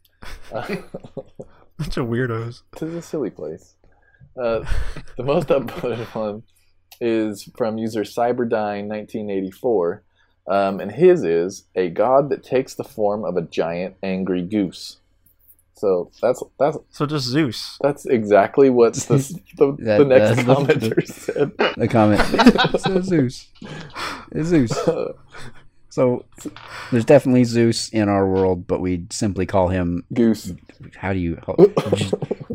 Bunch of weirdos. This is a silly place. Uh, the most upvoted one is from user Cyberdyne1984, um, and his is a god that takes the form of a giant angry goose. So that's that's So just Zeus. that's exactly what the the, That- the next that's the- commenter said. the comment. so Zeus. It's Zeus. So there's definitely Zeus in our world, but we simply call him. Goose. How do you?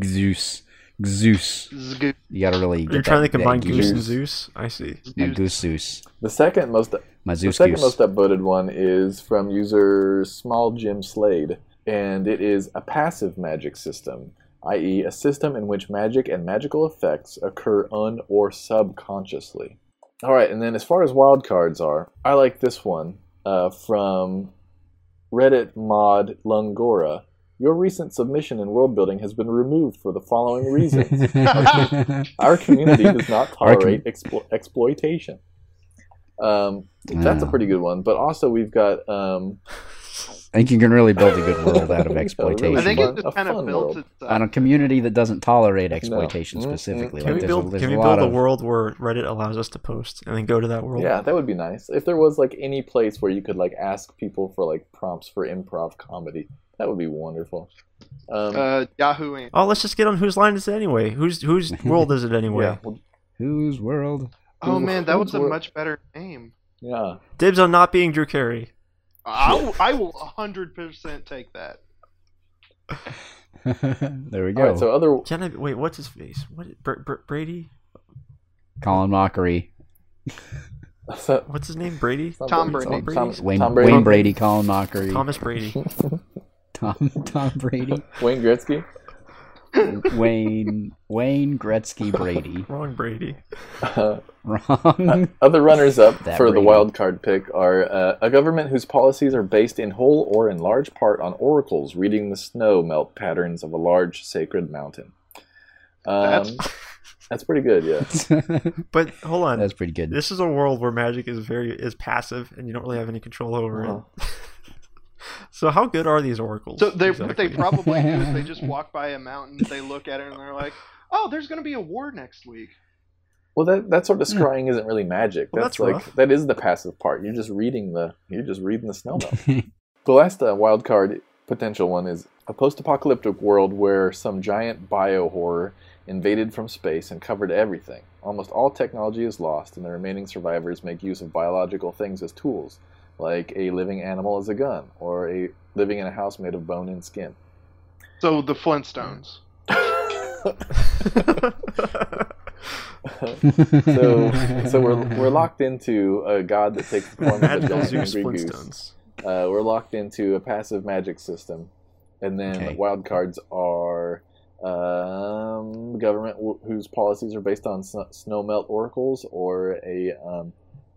Zeus. Zeus. Zg- You gotta really. You're get trying that- to combine that Goose and Zeus. I see. My goose Zeus. The second most My Zeus. The second goose. most upvoted one is from user Small Jim Slade, and it is a passive magic system, i.e., a system in which magic and magical effects occur un or subconsciously. All right, and then as far as wild cards are, I like this one uh, from Reddit mod Lungora. Your recent submission in world building has been removed for the following reasons. Our community does not tolerate explo- exploitation. Um, that's a pretty good one. But also, we've got um, I think you can really build a good world out of exploitation. I think it a just kind of built world. itself. on a community that doesn't tolerate exploitation Mm, mm. specifically. Can like we build? a, Can we a build lot a of, world where Reddit allows us to post and then go to that world? yeah, that would be nice. If there was like any place where you could like ask people for like prompts for improv comedy, that would be wonderful. Um, uh, Yahoo Answers. Oh, let's just get on whose line is it anyway? Whose whose world is it anyway? yeah, well, Whose world? Oh man, that was a Who- much better name. yeah. Dibs on not being Drew Carey. I will, I will 100% take that. there we go. right. So other Jenna, wait, what's his face? What Br- Br- Brady? Colin Mochrie, What's his name? Brady? Tom Brady. Brady. Tom, Tom Wayne, Tom Brady. Wayne Brady, Colin Mochrie, Thomas Brady. Tom Tom Brady, Wayne Gretzky. Wayne Wayne Gretzky Brady. Wrong Brady. Wrong. Other runners up That for the wild card pick are uh, a government whose policies are based in whole or in large part on oracles reading the snow melt patterns of a large sacred mountain. Um, That's That's pretty good. Yeah. But hold on, That's pretty good. this is a world where magic is very is passive, and you don't really have any control over Uh-huh. it. So how good are these oracles? So they what they probably do is they just walk by a mountain, they look at it, and they're like, "Oh, there's going to be a war next week." Well, that that sort of scrying isn't really magic. Well, that's, that's like rough. that is the passive part. You're just reading the you're just reading the snow melt. the last uh, wild card potential one is a post-apocalyptic world where some giant bio horror invaded from space and covered everything. Almost all technology is lost, and the remaining survivors make use of biological things as tools, like a living animal as a gun, or a living in a house made of bone and skin. So the Flintstones. So, so we're we're locked into a god that takes the form of a Magical giant angry goose. Flintstones. Uh, we're locked into a passive magic system, and then Okay. wild cards are um, government w- whose policies are based on sn- snow melt oracles, or a, um,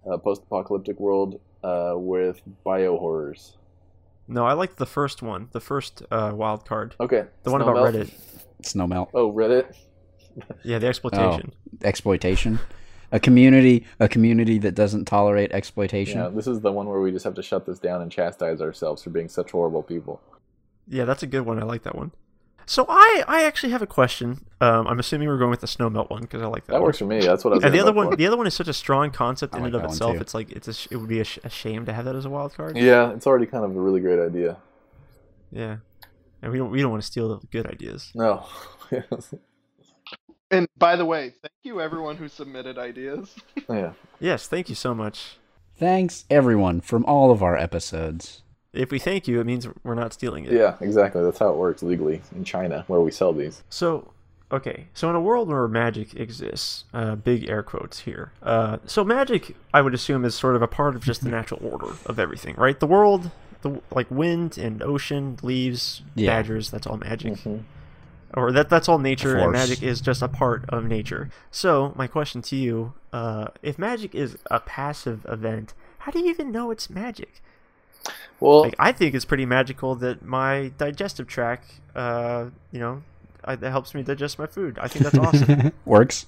a post-apocalyptic world uh, with bio horrors. No, I liked the first one, the first uh, wild card, Okay, the one about melt. Reddit. Snow melt. Oh, Reddit. Yeah, the exploitation. exploitation. A community, a community that doesn't tolerate exploitation. Yeah, this is the one where we just have to shut this down and chastise ourselves for being such horrible people. Yeah, that's a good one. I like that one. So I, I actually have a question. Um, I'm assuming we're going with the snow melt one because I like that. That one. works for me. That's what I was. And the other one, for. the other one is such a strong concept I in like and of itself. too. It's like it's a, sh- it would be a, sh- a shame to have that as a wild card. Yeah, it's already kind of a really great idea. Yeah. And we don't we don't want to steal the good ideas. No. And by the way, thank you everyone who submitted ideas. yeah. Yes, thank you so much. Thanks everyone from all of our episodes. If we thank you, it means we're not stealing it. Yeah, exactly. That's how it works legally in China, where we sell these. So, okay, so in a world where magic exists, uh, big air quotes here. Uh, so magic, I would assume, is sort of a part of just the natural order of everything, right? The world, the like wind and ocean, leaves, Yeah. badgers. That's all magic, Mhm. or that that's all nature, and magic is just a part of nature. So, my question to you: uh, If magic is a passive event, how do you even know it's magic? Well, Like, I think it's pretty magical that my digestive tract, uh, you know, I, that helps me digest my food. I think that's awesome. Works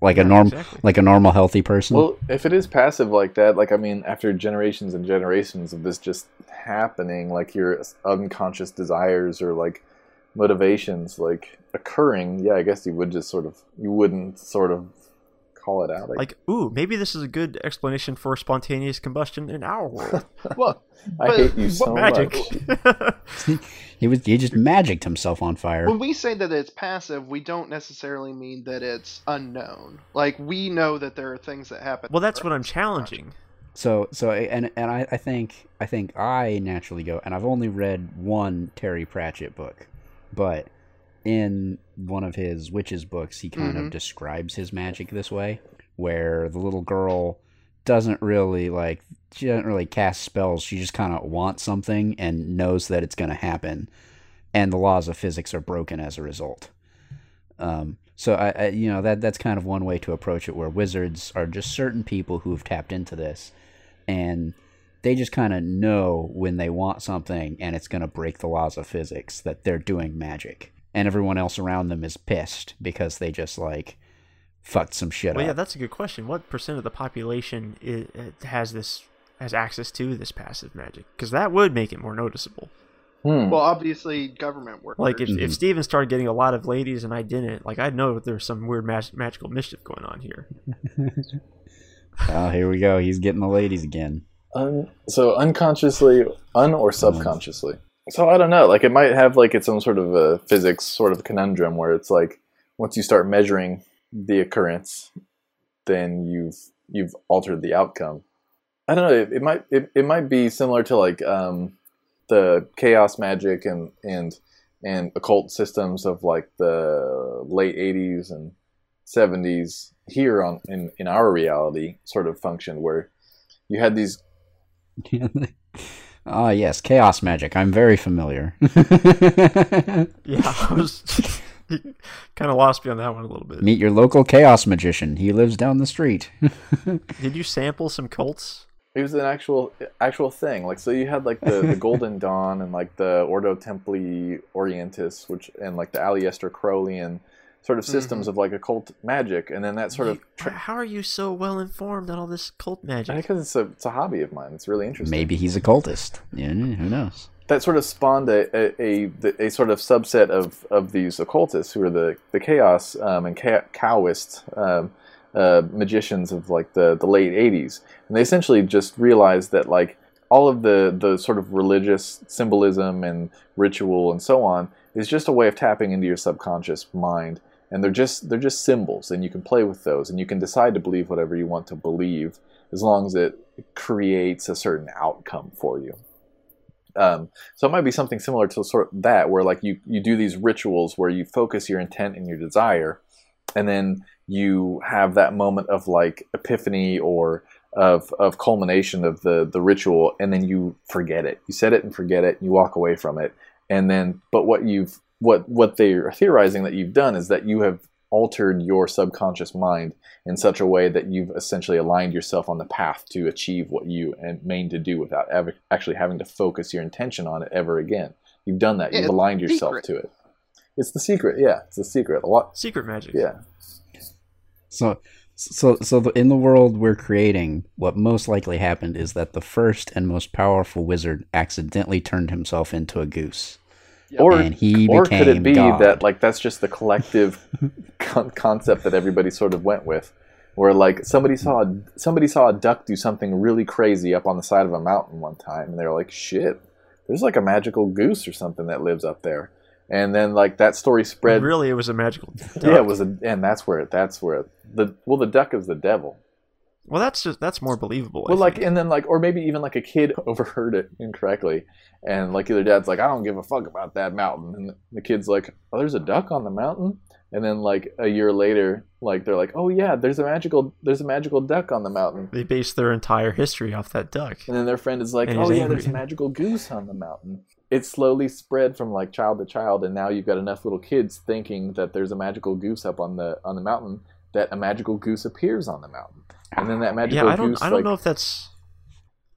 like a Yeah, norm, exactly. like a normal healthy person. well, if it is passive like that, like I mean, after generations and generations of this just happening, like your unconscious desires or like motivations like occurring, yeah, I guess you would just sort of you wouldn't sort of call it out. Like, like, ooh, maybe this is a good explanation for spontaneous combustion in our world. Well, I but hate you what so magic. much. he was he just magicked himself on fire. when we say that it's passive, we don't necessarily mean that it's unknown. Like we know that there are things that happen. well, that's what I'm challenging. So so and and I, I think I think I naturally go and I've only read one Terry Pratchett book, but in one of his witches books he kind Mhm. of describes his magic this way, where the little girl doesn't really like she doesn't really cast spells, she just kind of wants something and knows that it's going to happen, and the laws of physics are broken as a result. Um, so I, I, you know, that that's kind of one way to approach it, where wizards are just certain people who have tapped into this, and they just kind of know when they want something and it's going to break the laws of physics that they're doing magic, and everyone else around them is pissed because they just like fucked some shit up. Well, yeah, that's a good question. What percent of the population i has this has access to this passive magic? Because that would make it more noticeable. Hmm. Well, obviously, government workers. Like if, Mhm. if Steven started getting a lot of ladies and I didn't, like I'd know that there's some weird mag- magical mischief going on here. oh, here we go. He's getting the ladies again. Un, so unconsciously, un or subconsciously. So I don't know. Like it might have like its own sort of a physics sort of conundrum where it's like once you start measuring the occurrence, then you've you've altered the outcome. I don't know. It, it might it, it might be similar to like um, the chaos magic and and and occult systems of like the late '80s and '70s here on in in our reality sort of function where you had these Ah, yes, chaos magic. I'm very familiar. Yeah, I was kind of lost me on that one a little bit. Meet your local chaos magician. He lives down the street. Did you sample some cults? It was an actual actual thing. Like so, you had like the, the Golden Dawn and like the Ordo Templi Orientis, which and like the Aleister Crowley and sort of systems of like occult magic, and then that sort of You- how are you so well informed on all this cult magic? because it's a it's a hobby of mine. It's really interesting. Maybe he's a cultist. Yeah, who knows? that sort of spawned a, a, a, a sort of subset of, of these occultists who are the, the chaos um, and cha- Taoist um, uh, magicians of like the, the late 80s. And they essentially just realized that like all of the, the sort of religious symbolism and ritual and so on is just a way of tapping into your subconscious mind. And they're just they're just symbols, and you can play with those, and you can decide to believe whatever you want to believe, as long as it creates a certain outcome for you. Um, so it might be something similar to sort of that, where like you you do these rituals where you focus your intent and your desire, and then you have that moment of like epiphany or of of culmination of the the ritual, and then you forget it. You set it and forget it. And you walk away from it, and then but what you've what what they're theorizing that you've done is that you have altered your subconscious mind in such a way that you've essentially aligned yourself on the path to achieve what you and mean to do without ever actually having to focus your intention on it ever again. You've done that. Yeah, You've it's aligned yourself secret. to it. It's the secret. Yeah, it's the secret. A lot. Secret magic. Yeah. So, so, so the, in the world we're creating, what most likely happened is that the first and most powerful wizard accidentally turned himself into a goose, Or and he or could it be God. that like that's just the collective con- concept that everybody sort of went with, where like somebody saw a, somebody saw a duck do something really crazy up on the side of a mountain one time, and they were like, "Shit, there's like a magical goose or something that lives up there," and then like that story spread. Really, it was a magical. Duck. Yeah, it was a, and that's where it, that's where the well the duck is the devil. Well, that's just that's more believable. Well, like, and then like, or maybe even like a kid overheard it incorrectly, and like their dad's like, "I don't give a fuck about that mountain," and the kid's like, "Oh, there's a duck on the mountain," and then like a year later, like they're like, "Oh yeah, there's a magical, there's a magical duck on the mountain," they base their entire history off that duck. and then their friend is like, And "Oh yeah, there's a magical goose on the mountain." It slowly spread from like child to child, and now you've got enough little kids thinking that there's a magical goose up on the on the mountain that a magical goose appears on the mountain, and then that magical Yeah, I don't. goose I don't like know if that's.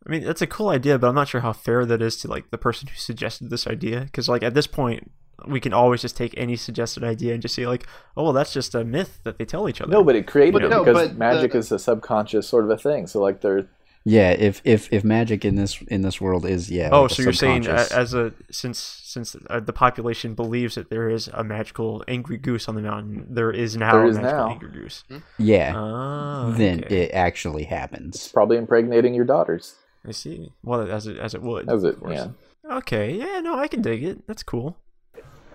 I mean, that's a cool idea, but I'm not sure how fair that is to like the person who suggested this idea. Because like at this point, we can always just take any suggested idea and just say like, oh well, that's just a myth that they tell each other. No, but it created But it no, because but magic the- is a subconscious sort of a thing. So like there, Yeah, if if if magic in this in this world is yeah. Oh, like so you're saying uh, as a since since uh, the population believes that there is a magical angry goose on the mountain, there is now There a magical now. angry goose. yeah, Ah, then okay. it actually happens. probably impregnating your daughters. I see. Well, as it as it would. As it, yeah. Okay. Yeah. No, I can dig it. That's cool.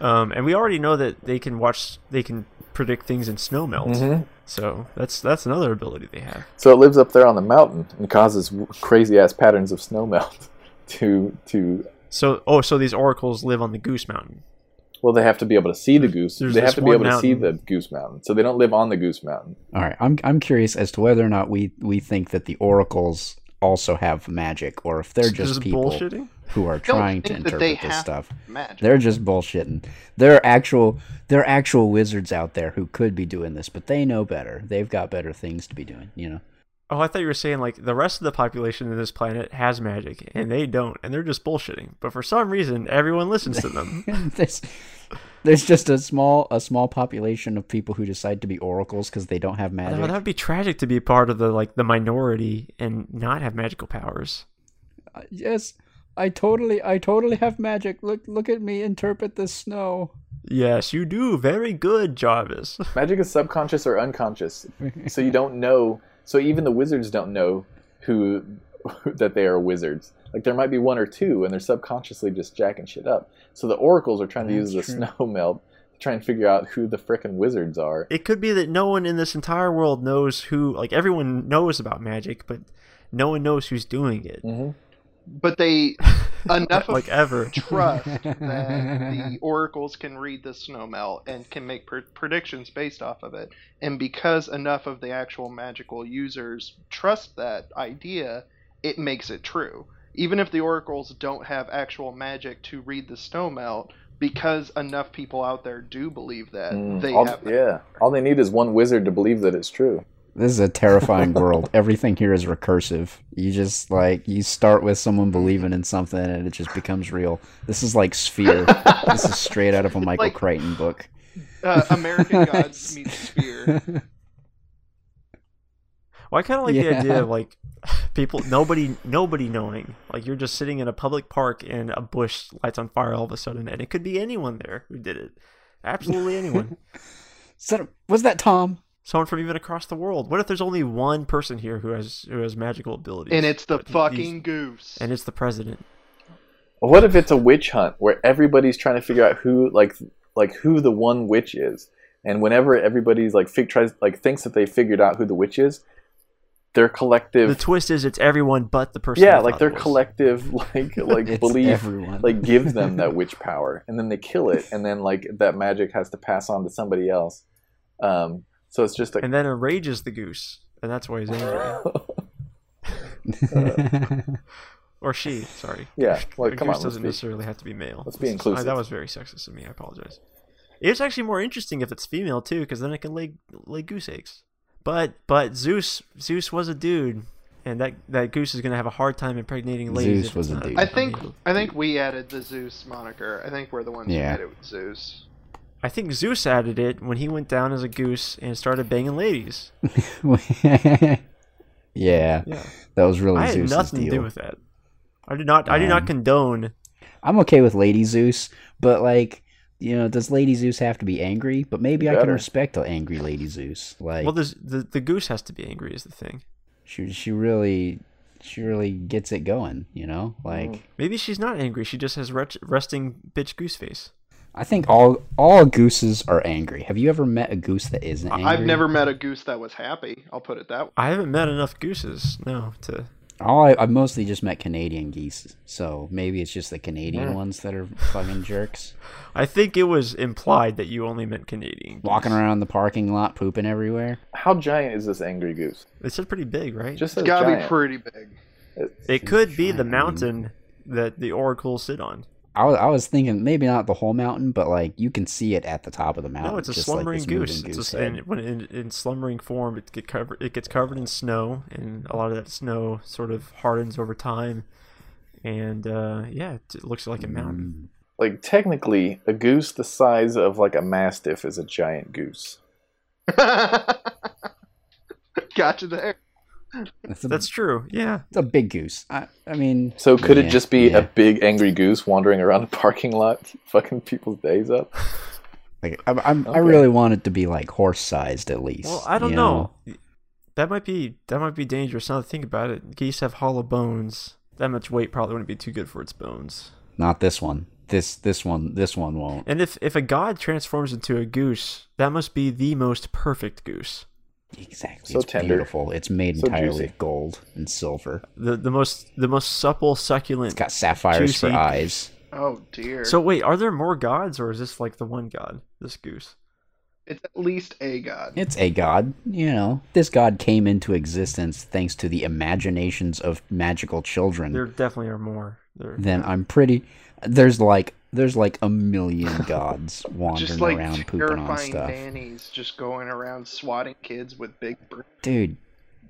Um, and we already know that they can watch. They can predict things in snow melt. Mhm. So that's that's another ability they have. So it lives up there on the mountain and causes crazy ass patterns of snow melt. To to So oh, so these oracles live on the Goose Mountain. well, they have to be able to see the goose. There's they have to be one able to see the goose mountain. So they don't live on the goose mountain. All right, I'm I'm curious as to whether or not we we think that the oracles also have magic, or if they're This just people bullshitting. Who are trying to think that they interpret this stuff. Magic. They're just bullshitting. There are actual there are actual wizards out there who could be doing this, but they know better. They've got better things to be doing, you know. Oh, I thought you were saying like the rest of the population of this planet has magic and they don't, and they're just bullshitting. But for some reason, everyone listens to them. there's there's just a small a small population of people who decide to be oracles because they don't have magic. Oh, that would be tragic to be part of the like the minority and not have magical powers. Uh, yes, I totally I totally have magic. Look look at me interpret the snow. Yes, you do. Very good, Jarvis. Magic is subconscious or unconscious. so you don't know. So even the wizards don't know who that they are wizards. Like there might be one or two, and they're subconsciously just jacking shit up. So the oracles are trying to use the snow melt to try and figure out who the frickin' wizards are. It could be that no one in this entire world knows who. Like everyone knows about magic, but no one knows who's doing it. hmm but they enough of like ever. trust that the oracles can read the snow melt and can make pr- predictions based off of it. And because enough of the actual magical users trust that idea, it makes it true. Even if the oracles don't have actual magic to read the snow melt, because enough people out there do believe that, Mm, they all, have that. yeah, all they need is one wizard to believe that it's true. This is a terrifying world. Everything here is recursive. You just like you start with someone believing in something and it just becomes real. This is like Sphere. this is straight out of a Michael like- Crichton book. uh, American Gods meets Sphere. Well, I kind of like the idea of like people, nobody, nobody knowing. Like you're just sitting in a public park and a bush lights on fire all of a sudden, and it could be anyone there who did it. Absolutely anyone. So, was that Tom? Someone from even across the world. What if there's only one person here who has who has magical abilities? And it's the But these- fucking goose. and it's the president. What if it's a witch hunt where everybody's trying to figure out who like like who the one witch is, and whenever everybody's like fig tries like thinks that they figured out who the witch is, their collective The twist is it's everyone but the person. yeah they like their it was. collective like like It's belief everyone. like gives them that witch power, and then they kill it, and then like that magic has to pass on to somebody else. Um, so it's just like and then enrages the goose, and that's why he's angry. or she. Sorry. yeah. Like a come goose on, doesn't be, necessarily have to be male. let's be This is- I- inclusive. Uh, that was very sexist of me. I apologize. It's actually more interesting if it's female too, because then it can lay lay goose eggs. But but Zeus Zeus was a dude, and that that goose is gonna have a hard time impregnating ladies. Zeus was it's a dude. I think. I think we added the Zeus moniker. I think we're the ones Yeah. who made it with Zeus. I think Zeus added it when he went down as a goose and started banging ladies. yeah, Yeah, that was really I had Zeus's nothing deal. to do with that. I did not. I did not Um, condone. I'm okay with Lady Zeus, but like, you know, does Lady Zeus have to be angry? But maybe I can Better. respect an angry Lady Zeus. Like, Well, there's, the the goose has to be angry is the thing. she she really she really gets it going. You know, like. Maybe she's not angry. She just has ret- resting bitch goose face. I think all all gooses are angry. Have you ever met a goose that isn't angry? I've never met a goose that was happy. I'll put it that way. I haven't met enough gooses. No, to All I, I've mostly just met Canadian geese, so maybe it's just the Canadian Mm. ones that are fucking jerks, I think it was implied that you only meant Canadian. walking geese. around the parking lot pooping everywhere. How giant is this angry goose? It's said pretty big, right? Just It's says gotta giant. be pretty big. It- it could be the mountain that the oracles sit on. I was, I was thinking maybe not the whole mountain, but like you can see it at the top of the mountain. No, it's a just like slumbering this goose. moving It's a, and when in, in slumbering form, it get covered. It gets covered in snow, and a lot of that snow sort of hardens over time. And uh, yeah, it, it looks like a mountain. like technically, a goose the size of like a mastiff is a giant goose. gotcha there. That's a, That's true. Yeah. it's a big goose. I, I mean, So could Yeah, it just be yeah. a big angry goose wandering around a parking lot, fucking people's days up? like I'm, I'm I really want it to be like horse sized at least. Well, I don't you know. That might be that might be dangerous. Now that I think about it, geese have hollow bones. That much weight probably wouldn't be too good for its bones. Not this one. This this one this one won't. And if if a god transforms into a goose, that must be the most perfect goose. Exactly. So it's tender. beautiful. It's made So entirely juicy. of gold and silver. The the most the most supple, succulent. It's got sapphires for eyes. Oh dear. So wait, are there more gods, or is this like the one god? This goose. it's at least a god. It's a god, you know. This god came into existence thanks to the imaginations of magical children. There definitely are more. There. then I'm pretty there's like there's like a million gods wandering Just like around pooping on terrifying stuff. nannies just going around swatting kids with big. br- Dude,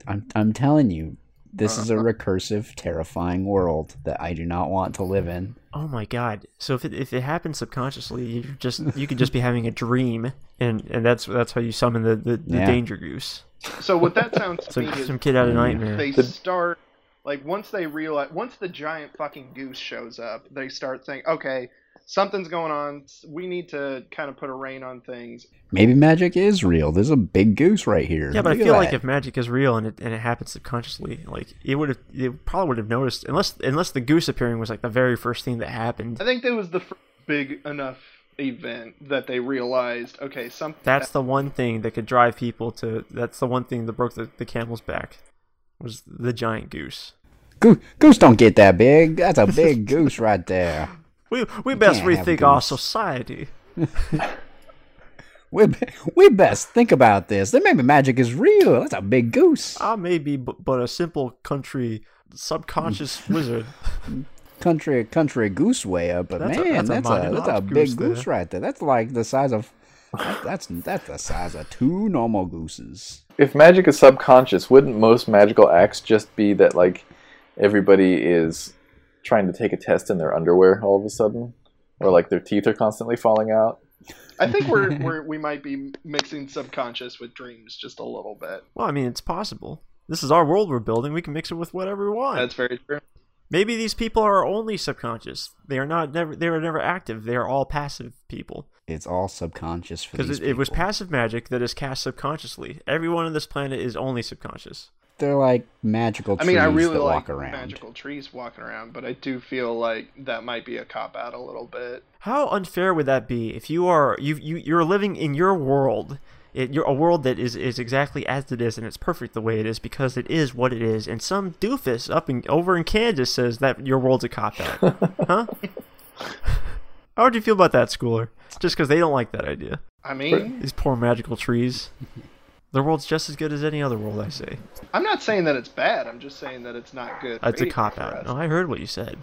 I'm I'm telling you, this is a Uh-huh. recursive, terrifying world that I do not want to live in. Oh my god! So if it if it happens subconsciously, you just you could just be having a dream, and and that's that's how you summon the the, the Yeah. danger goose. So what that sounds to So me is some kid had a Mm. nightmare. they The- start like once they realize once the giant fucking goose shows up, they start saying, okay, something's going on. We need to kind of put a rein on things. Maybe magic is real. There's a big goose right here. Yeah, but Look I feel like if magic is real and it and it happens subconsciously, like it would have, it probably would have noticed unless unless the goose appearing was like the very first thing that happened. I think that was the first big enough event that they realized, okay, something. That's the one thing that could drive people to. That's the one thing that broke the, the camel's back, was the giant goose. Goose, goose don't get that big. That's a big goose right there. We we best rethink our society. We we best think about this. Then maybe magic is real. That's a big goose. I may be b- but a simple country subconscious wizard. Country country goose way up, but That's a- man, that's a a, that's a big goose goose, there. right there. That's like the size of that's that's the size of two normal gooses. If magic is subconscious, wouldn't most magical acts just be that like everybody is trying to take a test in their underwear all of a sudden, or like their teeth are constantly falling out? I think we're, we're we might be mixing subconscious with dreams just a little bit. Well, I mean, it's possible. This is our world we're building. We can mix it with whatever we want. That's very true. Maybe these people are only subconscious. They are not never. They are never active. They are all passive people. It's all subconscious for Because these it, it was passive magic that is cast subconsciously. Everyone on this planet is only subconscious. They're like magical trees. I mean, I really that like walk around. magical trees walking around, but I do feel like that might be a cop out a little bit. How unfair would that be if you are you you you're living in your world, it, you're a world that is is exactly as it is and it's perfect the way it is because it is what it is, and some doofus up in over in Kansas says that your world's a cop out, huh? How would you feel about that, schooler? Just because they don't like that idea. I mean, These poor magical trees. Their world's just as good as any other world, I say. I'm not saying that it's bad. I'm just saying that it's not good. It's a cop out. us. No, I heard what you said.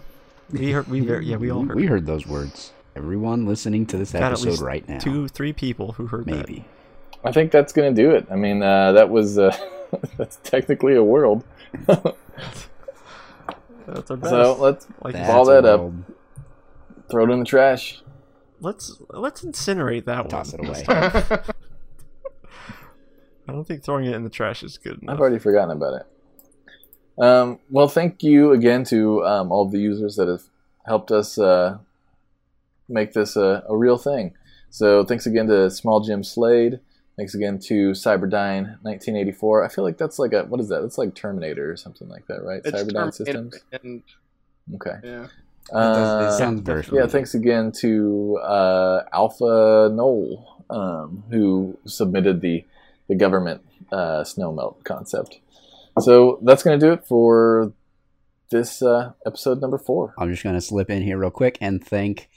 We heard. We ver- yeah, we all heard. We heard those words. Everyone listening to this Got at episode least right now. two, three people who heard that. maybe. I think that's gonna do it. I mean, uh, that was uh, that's technically a world. That's our best. so let's like, That's ball that up. world. throw it in the trash. let's let's incinerate that Toss one. Toss it away. I don't think throwing it in the trash is good I've already forgotten about it. Um, well, thank you again to um, all of the users that have helped us uh, make this a, a real thing. So thanks again to Small Jim Slade. Thanks again to Cyberdyne 1984. I feel like that's like a what is that? That's like Terminator or something like that, right? It's Cyberdyne Terminator Systems. And, Okay. yeah. It does- it Uh, sounds very definitely. yeah, thanks again to uh, Alpha Knoll, um, who submitted the the government uh, snowmelt concept. So that's going to do it for this uh, episode number four. I'm just going to slip in here real quick and thank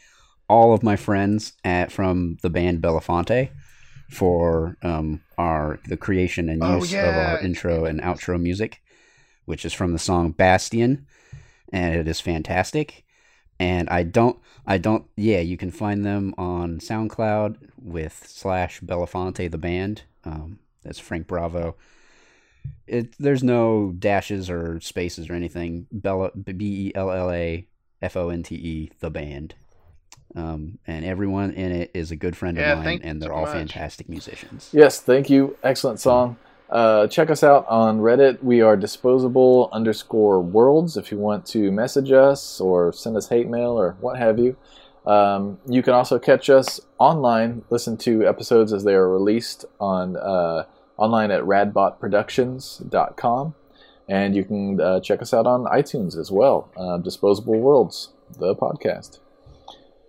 all of my friends at from the band Bellafonte for um, our the creation and Oh, use of our intro and outro music, which is from the song Bastion, and it is fantastic. And I don't, I don't, yeah, you can find them on SoundCloud with slash Bellafonte the band. Um, that's Frank Bravo. It there's no dashes or spaces or anything. Bella B E L L A F O N T E the band. Um, and everyone in it is a good friend Yeah, of mine, and they're so all much. fantastic musicians. Yes, thank you. Excellent song. Uh, check us out on Reddit. We are disposable underscore worlds if you want to message us or send us hate mail or what have you. Um, you can also catch us online, listen to episodes as they are released on uh, online at radbotproductions.com. And you can uh, check us out on iTunes as well. Uh, disposable Worlds, the podcast.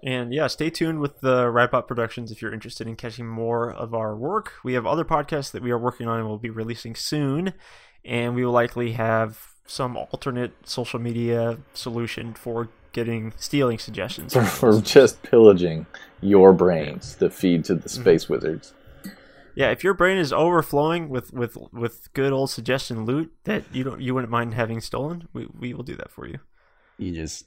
And yeah, stay tuned with the Radbot Productions if you're interested in catching more of our work. We have other podcasts that we are working on and will be releasing soon, and we will likely have some alternate social media solution for getting stealing suggestions. For, for just pillaging your brains to feed to the space wizards. yeah, if your brain is overflowing with, with, with good old suggestion loot that you don't you wouldn't mind having stolen, we, we will do that for you. You just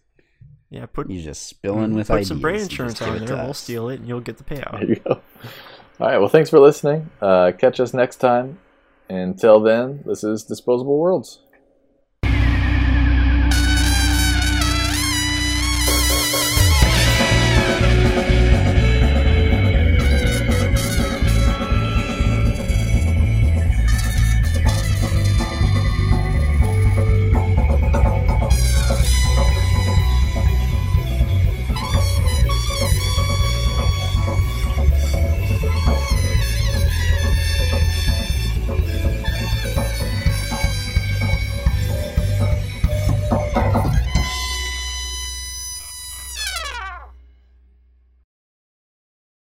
Yeah, put you just spilling with put ideas. some brain insurance on there. We'll us. steal it, and you'll get the payout. There you go. All right. Well, thanks for listening. Uh, catch us next time. Until then, this is Disposable Worlds.